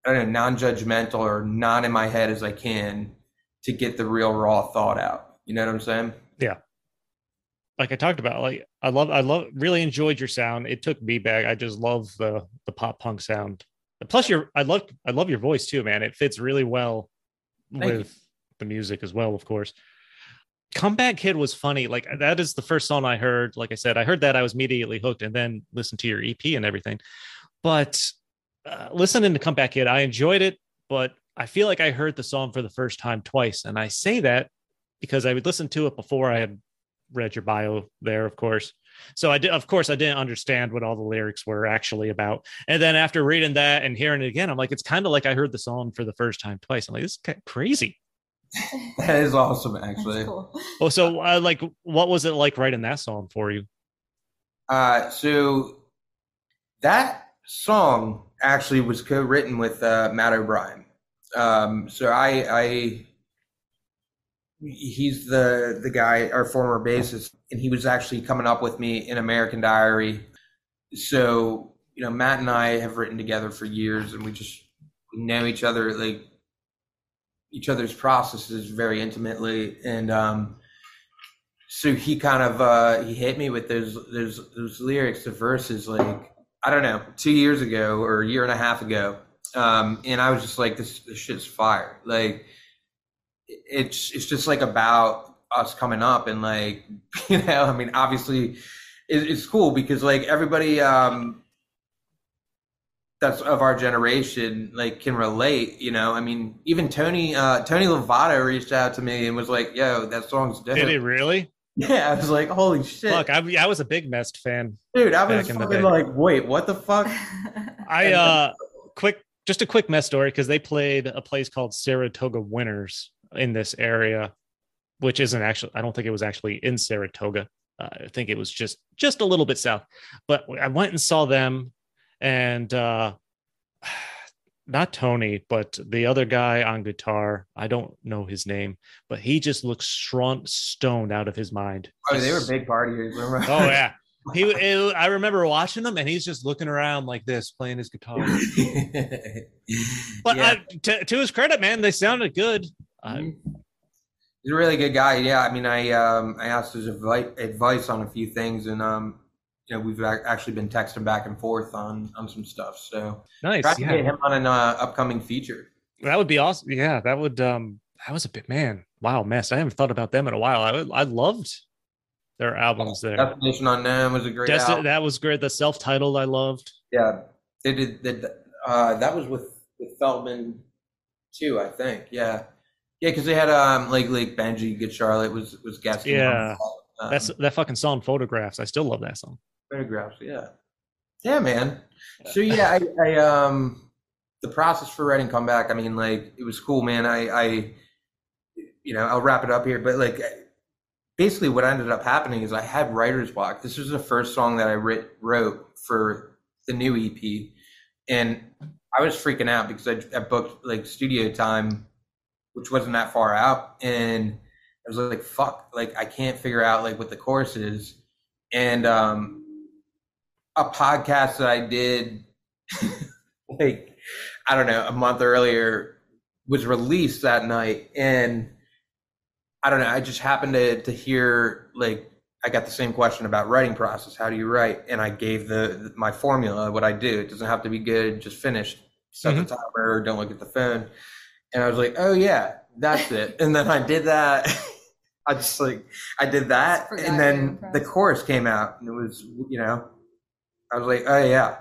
I don't know, non-judgmental or not in my head as I can to get the real raw thought out. You know what I'm saying? Like I talked about, like I love, I love, really enjoyed your sound. It took me back. I just love the the pop punk sound. Plus, your, I love, I love your voice too, man. It fits really well Thank you. with the music as well, of course. Comeback Kid was funny. Like that is the first song I heard. Like I said, I heard that I was immediately hooked, and then listened to your EP and everything. But uh, listening to Comeback Kid, I enjoyed it, but I feel like I heard the song for the first time twice, and I say that because I would listen to it before I had read your bio there, of course. So I did, of course, I didn't understand what all the lyrics were actually about. And then after reading that and hearing it again, I'm like, it's kind of like I heard the song for the first time twice. I'm like, this is crazy. that is awesome, actually. Cool. Oh, so uh, like, what was it like writing that song for you? Uh, so that song actually was co-written with uh, Matt O'Brien. Um, so I, I, he's the the guy, our former bassist, and he was actually coming up with me in American Diary. So you know, Matt and I have written together for years, and we just know each other like each other's processes very intimately, and um, so he kind of uh, he hit me with those those those lyrics, the verses, like I don't know, two years ago or a year and a half ago, um, and I was just like, this this shit's fire. Like it's it's just like about us coming up and like you know, I mean, obviously it's cool because like everybody um that's of our generation like can relate you know i mean even tony uh tony lovato reached out to me and was like yo that song's dope did he really yeah, I was like, holy shit. Fuck, I, I was a big Mest fan. Dude, I was fucking like, wait, what the fuck? I uh quick just a quick Mest story because they played a place called Saratoga Winners in this area, which isn't actually I don't think it was actually in Saratoga. Uh, I think it was just just a little bit south. But I went and saw them and uh not Tony, but the other guy on guitar. I don't know his name, but he just looks strong, stoned out of his mind. Oh, they were big partiers. Remember? oh yeah. He, it, I remember watching him, and he's just looking around like this, playing his guitar. but yeah. I, to, to, his credit, man, they sounded good. Mm-hmm. he's a really good guy. Yeah, I mean, I um, I asked his advice on a few things, and um, you know, we've actually been texting back and forth on on some stuff. So nice. Try to yeah. get him on an uh, upcoming feature. That would be awesome. Yeah, that would. um That was a bit man. Wow, Mest. I haven't thought about them in a while. I I loved their albums there. Destination Unknown was a great. Desti- that was great. The self-titled I loved. Yeah, they did. They, uh, that was with with Feldmann too. I think. Yeah, yeah, because they had um like like Benji Good Charlotte was was guesting. Yeah, um, that's that fucking song. Photographs. I still love that song. Photographs, yeah. Yeah, man. So yeah, I, I um the process for writing comeback, I mean, like it was cool, man. I I you know, I'll wrap it up here, but like basically what ended up happening is I had writer's block. This was the first song that I writ, wrote for the new EP. And I was freaking out because I, I booked like studio time, which wasn't that far out. And I was like, fuck, like I can't figure out like what the course is. And um a podcast that I did like I don't know a month earlier was released that night, and I don't know. I just happened to to hear like I got the same question about writing process. How do you write? And I gave the my formula, what I do. It doesn't have to be good, just finished. Set mm-hmm. the timer. Don't look at the phone. And I was like, oh yeah, that's it. and then I did that. I just like I did that, and then the chorus came out, and it was you know I was like, oh yeah,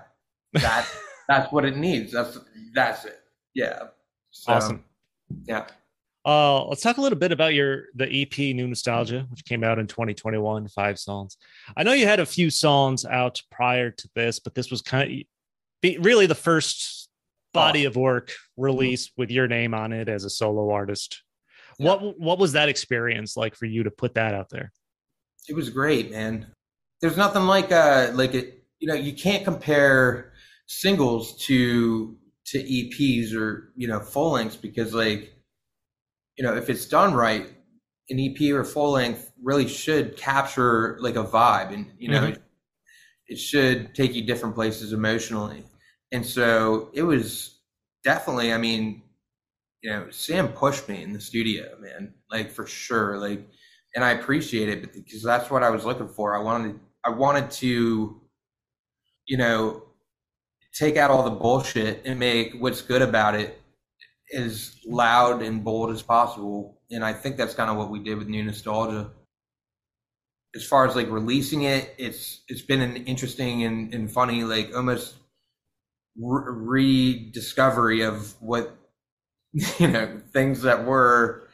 that that's what it needs. That's that's it. Yeah. So, awesome. Yeah. Uh, let's talk a little bit about your the EP New Nostalgia, which came out in 2021, five songs. I know you had a few songs out prior to this, but this was kind of be, really the first body of work release with your name on it as a solo artist. Yeah. What what was that experience like for you to put that out there? It was great, man. There's nothing like uh like it you know you can't compare singles to to EPs or you know full lengths because like you know if it's done right an EP or full length really should capture like a vibe and you know mm-hmm. it, it should take you different places emotionally and so it was definitely I mean you know Sam pushed me in the studio man like for sure like and I appreciate it because that's what I was looking for I wanted I wanted to you know, take out all the bullshit and make what's good about it as loud and bold as possible. And I think that's kind of what we did with New Nostalgia. As far as like releasing it, it's it's been an interesting and, and funny, like almost re- rediscovery of what you know things that were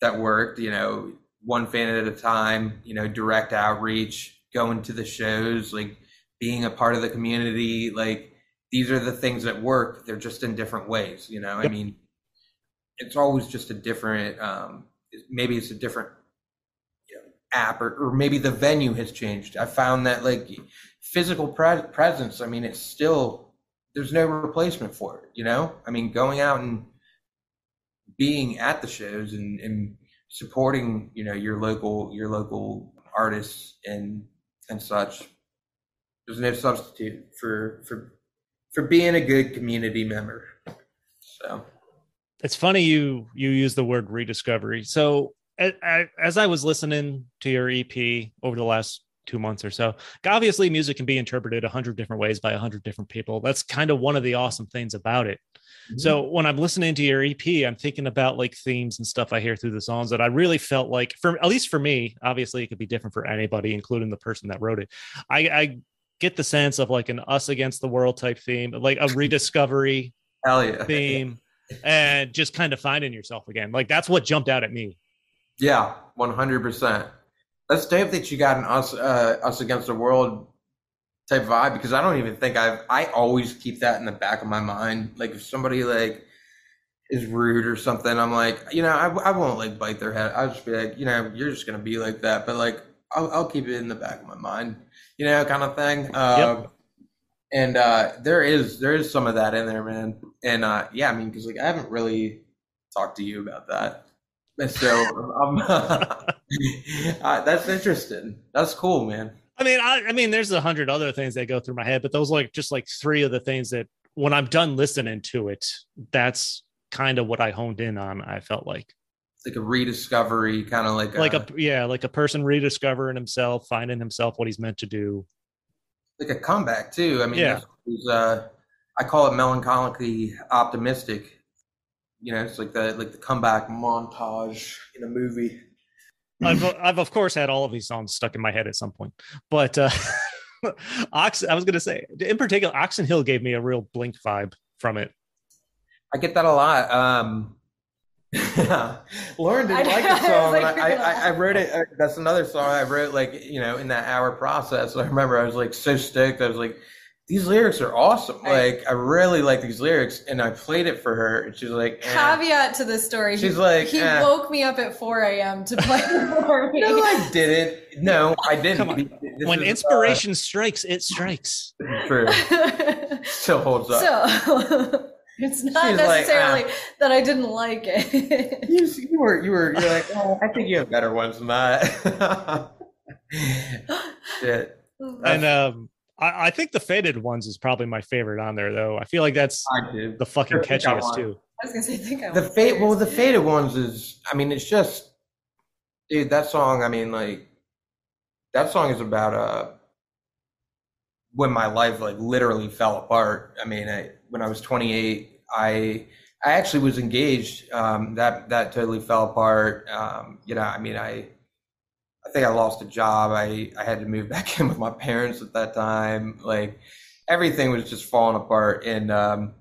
that worked. You know, one fan at a time. You know, direct outreach going to the shows, like being a part of the community, like these are the things that work. They're just in different ways, you know. Yep. I mean, it's always just a different. Um, maybe it's a different you know, app, or, or maybe the venue has changed. I found that like physical pre- presence. I mean, it's still there's no replacement for it. You know, I mean, going out and being at the shows and, and supporting, you know, your local your local artists and and such. There's no substitute for for for being a good community member. So it's funny you you use the word rediscovery. So as I was listening to your EP over the last two months or so. Obviously, music can be interpreted a hundred different ways by a hundred different people. That's kind of one of the awesome things about it. Mm-hmm. So when I'm listening to your EP, I'm thinking about like themes and stuff I hear through the songs that I really felt like, for at least for me, obviously it could be different for anybody, including the person that wrote it. I, I get the sense of like an us against the world type theme, like a rediscovery yeah. theme, and just kind of finding yourself again. Like that's what jumped out at me. Yeah, one hundred percent. Let's dope that you got an us uh, us against the world type vibe because I don't even think I've I always keep that in the back of my mind. Like if somebody like is rude or something, I'm like, you know, I, I won't like bite their head. I'll just be like, you know, you're just gonna be like that. But like, I'll, I'll keep it in the back of my mind, you know, kind of thing. Uh, yep. And uh, there is there is some of that in there, man. And uh, yeah, I mean, because like I haven't really talked to you about that. So um, uh, that's interesting. That's cool, man. I mean, I, I mean, there's a hundred other things that go through my head, but those like just like three of the things that when I'm done listening to it, that's kind of what I honed in on. I felt like it's like a rediscovery, kind of like like a, a yeah, like a person rediscovering himself, finding himself what he's meant to do. Like a comeback too. I mean, yeah. Uh, I call it melancholically optimistic you know, it's like the like the comeback montage in a movie. I've I've of course had all of these songs stuck in my head at some point, but uh, Ox. I was gonna say, in particular, Oxen Hill gave me a real Blink vibe from it. I get that a lot. Um, Lauren didn't like the song. I, like, I, I, I, wrote it. Uh, that's another song I wrote, like you know, in that hour process. I remember I was like so stoked. I was like, these lyrics are awesome. Like I really like these lyrics, and I played it for her, and she's like, eh. caveat to this story. She's he, like, he eh. woke me up at 4 a.m. to play for me. no, I didn't. No, I didn't. when is, inspiration uh, strikes, it strikes. True. Still holds up. So. It's not she's necessarily like, ah. that I didn't like it. you, you were, you were, you're like, oh, I think you have better ones than that. Shit. And um, I, I, think the faded ones is probably my favorite on there, though. I feel like that's the fucking catchiest too. I was gonna say, I think I the fade. Well, the faded ones is. I mean, it's just, dude. That song. I mean, like, that song is about uh when my life like literally fell apart. I mean, I, when I was 28, I I actually was engaged. Um, that that totally fell apart. Um, you know, I mean, I I think I lost a job. I, I had to move back in with my parents at that time. Like everything was just falling apart. And, um,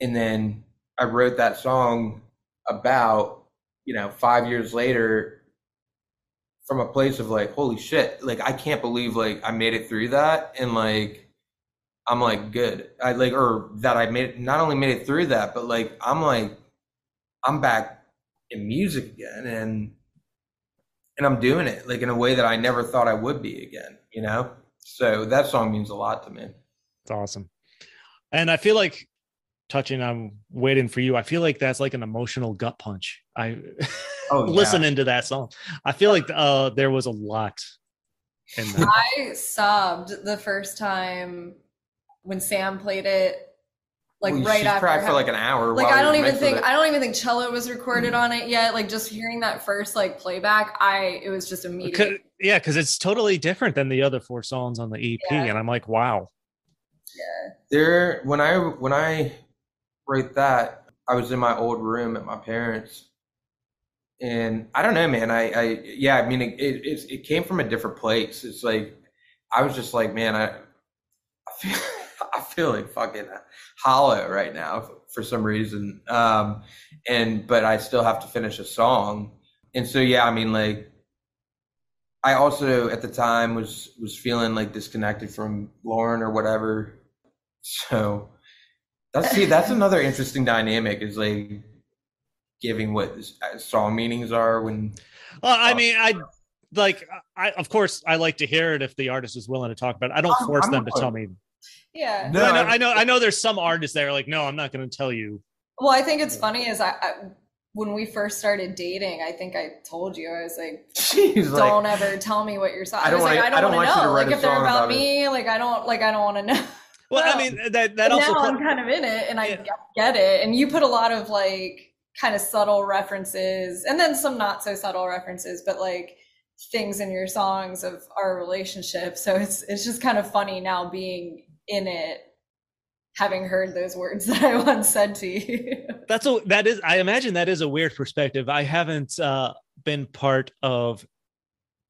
and then I wrote that song about, you know, five years later from a place of like, holy shit, like I can't believe like I made it through that. And like, I'm like good. I like, or that I made it, not only made it through that, but like, I'm like, I'm back in music again. And, and I'm doing it like in a way that I never thought I would be again, you know? So that song means a lot to me. It's awesome. And I feel like touching on waiting for you, I feel like that's like an emotional gut punch. I oh, yeah. listening to that song. I feel like uh there was a lot in that. I sobbed the first time when Sam played it like well, right after cried for like an hour. Like I don't even think I don't even think cello was recorded hmm. on it yet. Like just hearing that first like playback, I it was just immediate. Yeah, because it's totally different than the other four songs on the EP, yeah. and I'm like, wow. Yeah. There, when I when I wrote that, I was in my old room at my parents, and I don't know, man. I, I yeah, I mean, it, it it came from a different place. It's like I was just like, man, I, I feel I feel like fucking hollow right now for some reason. Um, and but I still have to finish a song, and so yeah, I mean like I also at the time was was feeling like disconnected from Lauren or whatever. So that's see that's another interesting dynamic is like giving what uh, song meanings are when. Well, I mean, I like I of course I like to hear it if the artist is willing to talk about it. I don't I'm- force I'm them to tell me. Yeah. No, I, know, I'm- know I know there's some artists that are like, no, I'm not going to tell you. Well, I think it's funny is I, I when we first started dating, I think I told you I was like, She's don't ever tell me what your song. I I, don't was like, wanna- I don't, I don't want want to know. Like if they're song about, about it. me, like I don't like I don't want to know. Well, I mean that that also now co- I'm kind of in it, and I Yeah. get- get it. And you put a lot of like kind of subtle references, and then some not so subtle references, but like things in your songs of our relationship. So it's it's just kind of funny now being in it, having heard those words that I once said to you. that's a that is I imagine that is a weird perspective. I haven't uh, been part of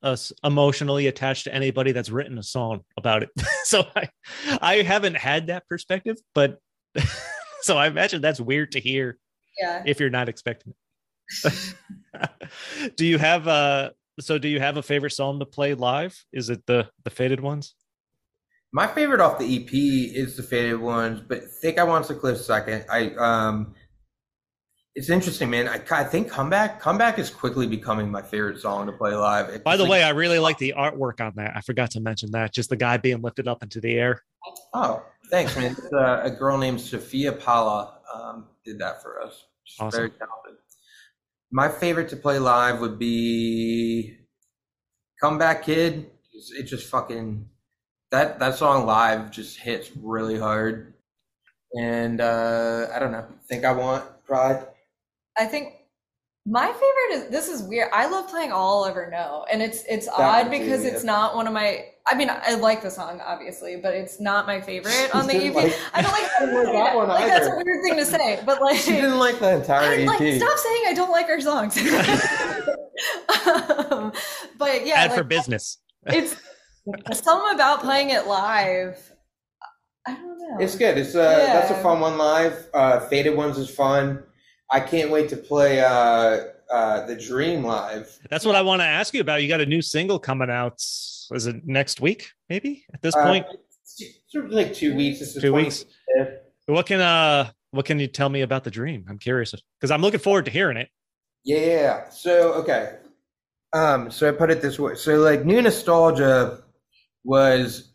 us emotionally attached to anybody that's written a song about it, so I I haven't had that perspective. But so I imagine that's weird to hear yeah. if you're not expecting it. do you have uh so do you have a favorite song to play live? Is it the the faded ones? My favorite off the EP is the faded ones, but think I want to cliff second. I um, it's interesting, man. I, I think comeback comeback is quickly becoming my favorite song to play live. It's By the like- way, I really like the artwork on that. I forgot to mention that. Just the guy being lifted up into the air. oh, thanks, man. Uh, a girl named Sophia Pala um, did that for us. She's Awesome. very talented. My favorite to play live would be Comeback Kid. It's- It just fucking that that song live just hits really hard. And uh, I don't know. Think I want pride. I think my favorite is this is weird. I love playing All I'll Ever Know, and it's it's That odd because yeah. it's not one of my. I mean, I like the song obviously, but it's not my favorite on the Didn't EP. like- I don't like, Didn't like that one like that's a weird thing to say, but like She didn't like the entire I, EP. like stop saying I don't like our songs. um, but yeah, Ad for business. it's something about playing it live. I don't know. It's good. It's uh that's a fun one live. Uh Faded Ones is fun. I can't wait to play uh uh the Dream live. That's what I want to ask you about. You got a new single coming out. Is it next week? Maybe at this Uh, point. it's sort of like two weeks. It's Two weeks. What can uh what can you tell me about the dream? I'm curious because I'm looking forward to hearing it. Yeah, yeah, yeah. So okay. Um, so I put it this way. So like new nostalgia was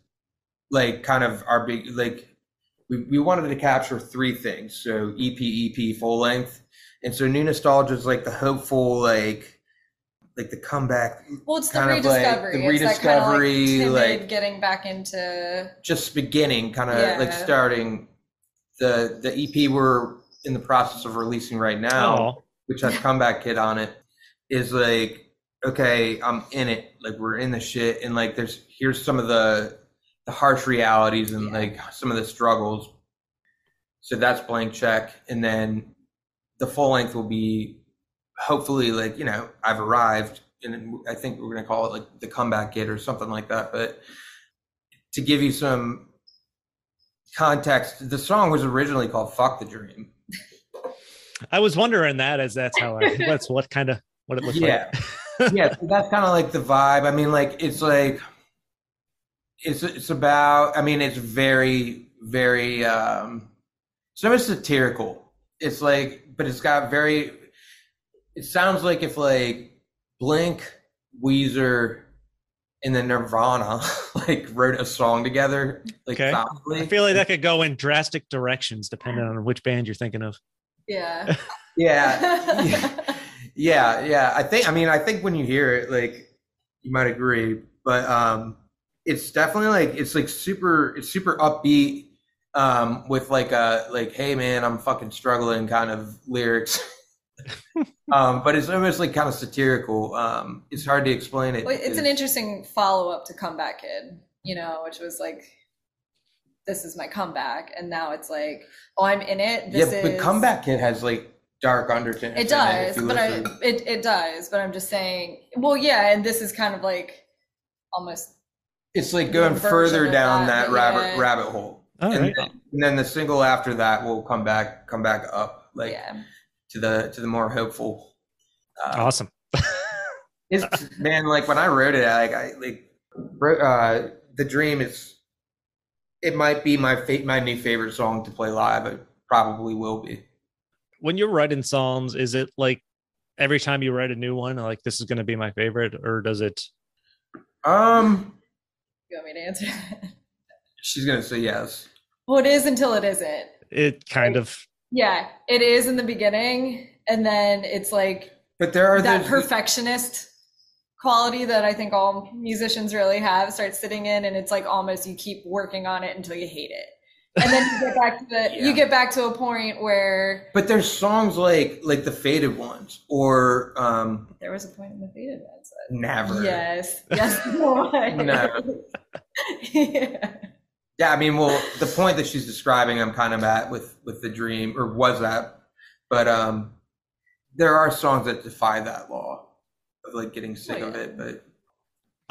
like kind of our big like we, we wanted to capture three things. So EP, EP, full length. And so new nostalgia is like the hopeful, like like the comeback, well, it's the kind of like rediscovery. the it's that kind of like rediscovery, like- getting back into. just beginning, kind of like starting. The the EP we're in the process of releasing right now. Oh, which has comeback kid on it is like okay i'm in it. Like we're in the shit. And like there's here's some of the the harsh realities and Yeah. like some of the struggles. So that's blank check. And then the full length will be hopefully like you know i've arrived. And i think we're going to call it like the comeback kid or something like that. But to give you some context the song was originally called fuck the dream. I was wondering that as that's how I that's what kind of what it looks Yeah. like. Yeah, so that's kind of like the vibe. I mean, like it's like it's it's about. I mean, it's very very um so it's satirical. It's like, but it's got very. It sounds like if like Blink, Weezer, and then Nirvana like wrote a song together, like Okay. soundly. I feel like that could go in drastic directions depending on which band you're thinking of. Yeah. yeah, yeah, yeah, yeah. I think. I mean, I think when you hear it, like you might agree, but um, it's definitely like it's like super. It's super upbeat. Um, with like a like, hey man, I'm fucking struggling kind of lyrics. um, but it's almost like kind of satirical. Um, it's hard to explain it. Well, it's an interesting follow up to Comeback Kid, you know, which was like, this is my comeback, and now it's like, oh, I'm in it. This yeah, is but comeback kid has like dark undertones. It does, but I, listen. it it does, but I'm just saying. Well, yeah, and this is kind of like almost it's like going further down that, that, rabbit yeah. rabbit hole. All and, right. then, and then the single after that will come back come back up like yeah. to the to the more hopeful uh, Awesome. It's man, like when I wrote it, like I like wrote, uh, the dream is. It might be my fa- my new favorite song to play live. It probably will be. When you're writing songs, is it like every time you write a new one, like this is going to be my favorite, or does it? Um, You want me to answer? that? she's gonna say yes. well, it is until it isn't. It kind of Yeah, it is in the beginning, and then it's like But there are that those, perfectionist quality that I think all musicians really have starts sitting in, and it's like almost you keep working on it until you hate it, and then you get back to the Yeah. you get back to a point where But there's songs like like the faded ones or um there was a point in the faded ones. that- never. Yes, yes, no. Never. yeah. Yeah, I mean, well, the point that she's describing, I'm kind of at with with the dream, or was that, but um, there are songs that defy that law of like getting sick Oh, of it. But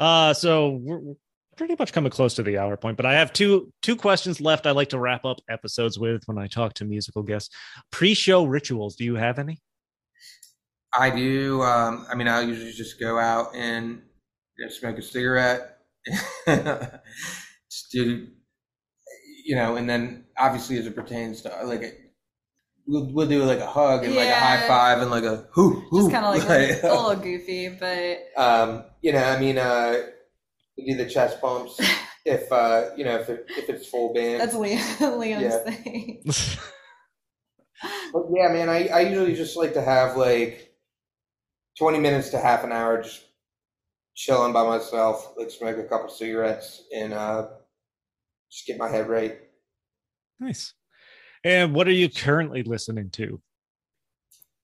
Uh, so we're we're pretty much coming close to the hour point, but I have two two questions left. I like to wrap up episodes with when I talk to musical guests. Pre-show rituals. Do you have any? I do. Um, I mean, I usually just go out and you know, smoke a cigarette, just do, you know, and then obviously as it pertains to like. A, We'll, we'll do like a hug and like a high five and like a whoo whoo. Just kind of like a, a little goofy, but Um, you know, I mean, uh, we do the chest pumps if uh, you know if it, if it's full band. that's Liam, Liam's Yeah. thing. But yeah, man, I, I usually just like to have like twenty minutes to half an hour just chilling by myself, like smoke a couple cigarettes and uh, just get my head right. nice. And what are you currently listening to?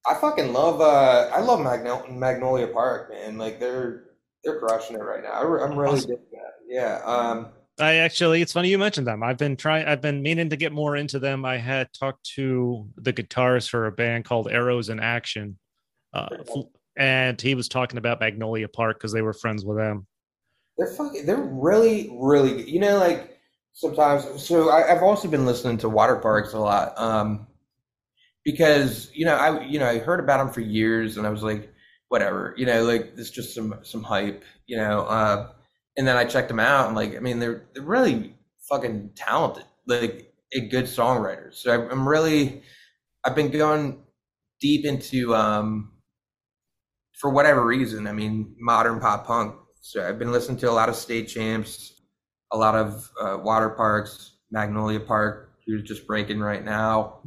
I fucking love uh, I love Magnol- Magnolia Park, man. Like they're they're crushing it right now. I, I'm really Awesome. digging that. Yeah. Um, I actually, it's funny you mentioned them. I've been trying, I've been meaning to get more into them. I had talked to the guitarist for a band called Arrows in Action, uh, and he was talking about Magnolia Park because they were friends with them. They're fucking. They're really, really good. You know, like sometimes. So I, I've also been listening to Waterparks a lot, um, because you know I you know I heard about them for years, and I was like, whatever, you know, like it's just some some hype, you know. Uh, and then I checked them out, and like I mean, they're they're really fucking talented, like a good songwriters. So I, I'm really, I've been going deep into um, for whatever reason. I mean, modern pop punk. So I've been listening to a lot of state champs, a lot of uh, waterparks, Magnolia Park, who's just breaking right now.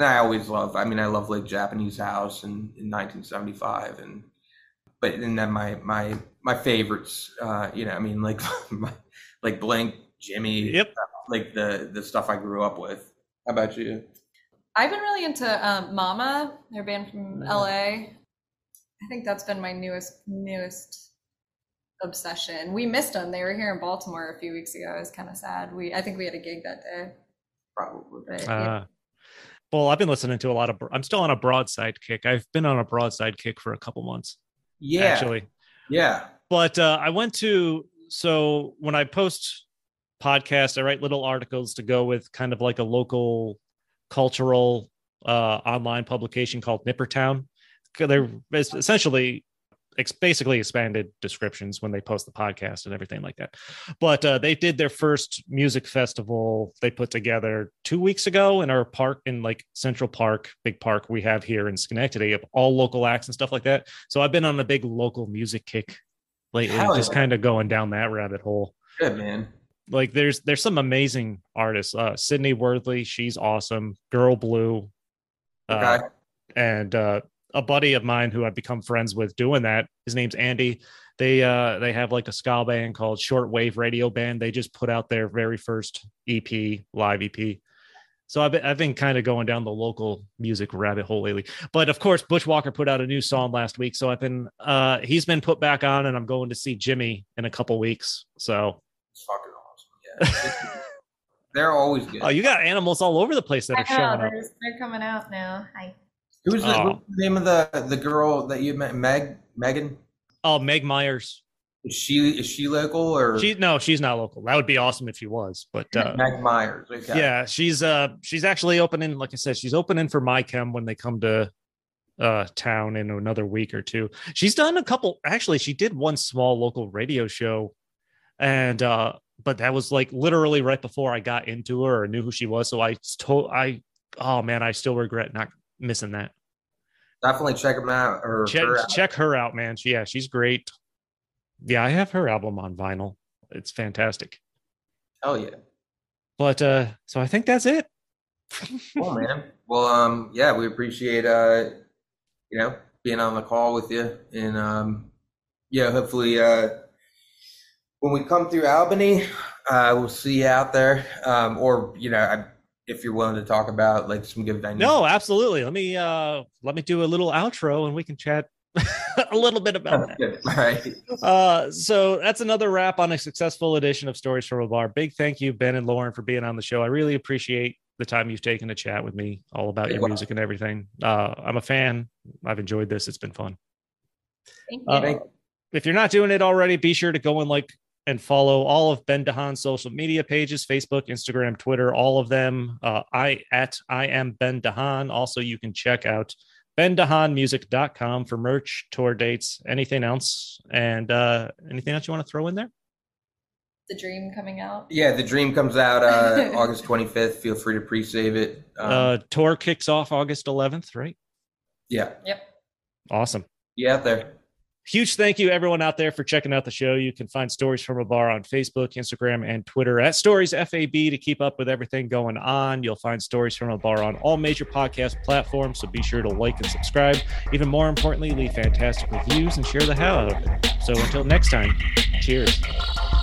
And I always love. I mean, I love like Japanese House in, in 1975, and but and then my my my favorites. Uh, you know, I mean, like my, like Blink Jimmy, Yep. like the the stuff I grew up with. How about you? I've been really into um, Mama, their band from Yeah. LA. I think that's been my newest newest obsession. We missed them. They were here in Baltimore a few weeks ago. It was kind of sad. We I think we had a gig that day. Probably. But yeah. Well, I've been listening to a lot of, I'm still on a broadside kick. I've been on a broadside kick for a couple months, Yeah. actually. Yeah. but uh, I went to so when I post podcasts, I write little articles to go with kind of like a local cultural uh, online publication called Nippertown. They're essentially it's basically expanded descriptions when they post the podcast and everything like that. But uh, they did their first music festival they put together two weeks ago in our park in like Central Park, big park we have here in Schenectady of all local acts and stuff like that. So I've been on a big local music kick lately, Hell just yeah. kind of going down that rabbit hole. Good man. Like there's there's some amazing artists. Uh Sydney Worthley, she's awesome. Girl Blue. Uh, Okay. and uh a buddy of mine who I've become friends with doing that. His name's Andy. They uh they have like a ska band called Shortwave Radio Band. They just put out their very first EP, live EP. So I've been, I've been kind of going down the local music rabbit hole lately. But of course, Butch Walker put out a new song last week, so I've been uh he's been put back on, and I'm going to see Jimmy in a couple weeks. So It's fucking awesome. Yeah. They're always good. oh, you got animals all over the place that are I know, showing up. they're, they're coming out now. Hi. Who's the, Oh. what's the name of the the girl that you met? Meg Megan. Oh, Meg Myers. Is she is she local or She no, she's not local. That would be awesome if she was, but uh, Meg Myers? Okay. yeah, she's uh she's actually opening. Like I said, she's opening for my chem when they come to uh, town in another week or two. She's done a couple. Actually, she did one small local radio show, and uh, but that was like literally right before I got into her or knew who she was. So I told I, oh man, I still regret not missing that. Definitely check them out or Check her out. check her out, man. She, yeah, she's great. Yeah, I have her album on vinyl. It's fantastic. Hell yeah. But uh, so I think that's it. Cool, man. Well, um, yeah, we appreciate uh, you know, being on the call with you, and um, yeah, hopefully, uh, when we come through Albany, uh, we'll see you out there, um, or you know, I, if you're willing to talk about like some good venues. No, absolutely. Let me uh let me do a little outro and we can chat a little bit about that. Good. All right. Uh, so that's another wrap on a successful edition of Stories from a Bar. Big thank you, Ben and Lauren, for being on the show. I really appreciate the time you've taken to chat with me all about You're your welcome. music and everything. Uh, I'm a fan. I've enjoyed this. It's been fun. Thank you. Uh, Thank- if you're not doing it already, be sure to go and like and follow all of Ben DeHaan's social media pages Facebook, Instagram, Twitter, all of them. Uh, I at I am Ben DeHaan. Also, you can check out bendehaanmusic.com for merch, tour dates, anything else, and uh, anything else you want to throw in there. the dream coming out. Yeah, the dream comes out uh, August 25th. Feel free to pre-save it. Um, uh, tour kicks off August 11th, right? yeah, Yep. Awesome. yeah, out there. Huge thank you, everyone out there, for checking out the show. You can find Stories from a Bar on Facebook, Instagram, and Twitter at Stories FAB to keep up with everything going on. You'll find Stories from a Bar on all major podcast platforms, so be sure to like and subscribe. Even more importantly, leave fantastic reviews and share the hell out of it. So until next time, cheers. Cheers.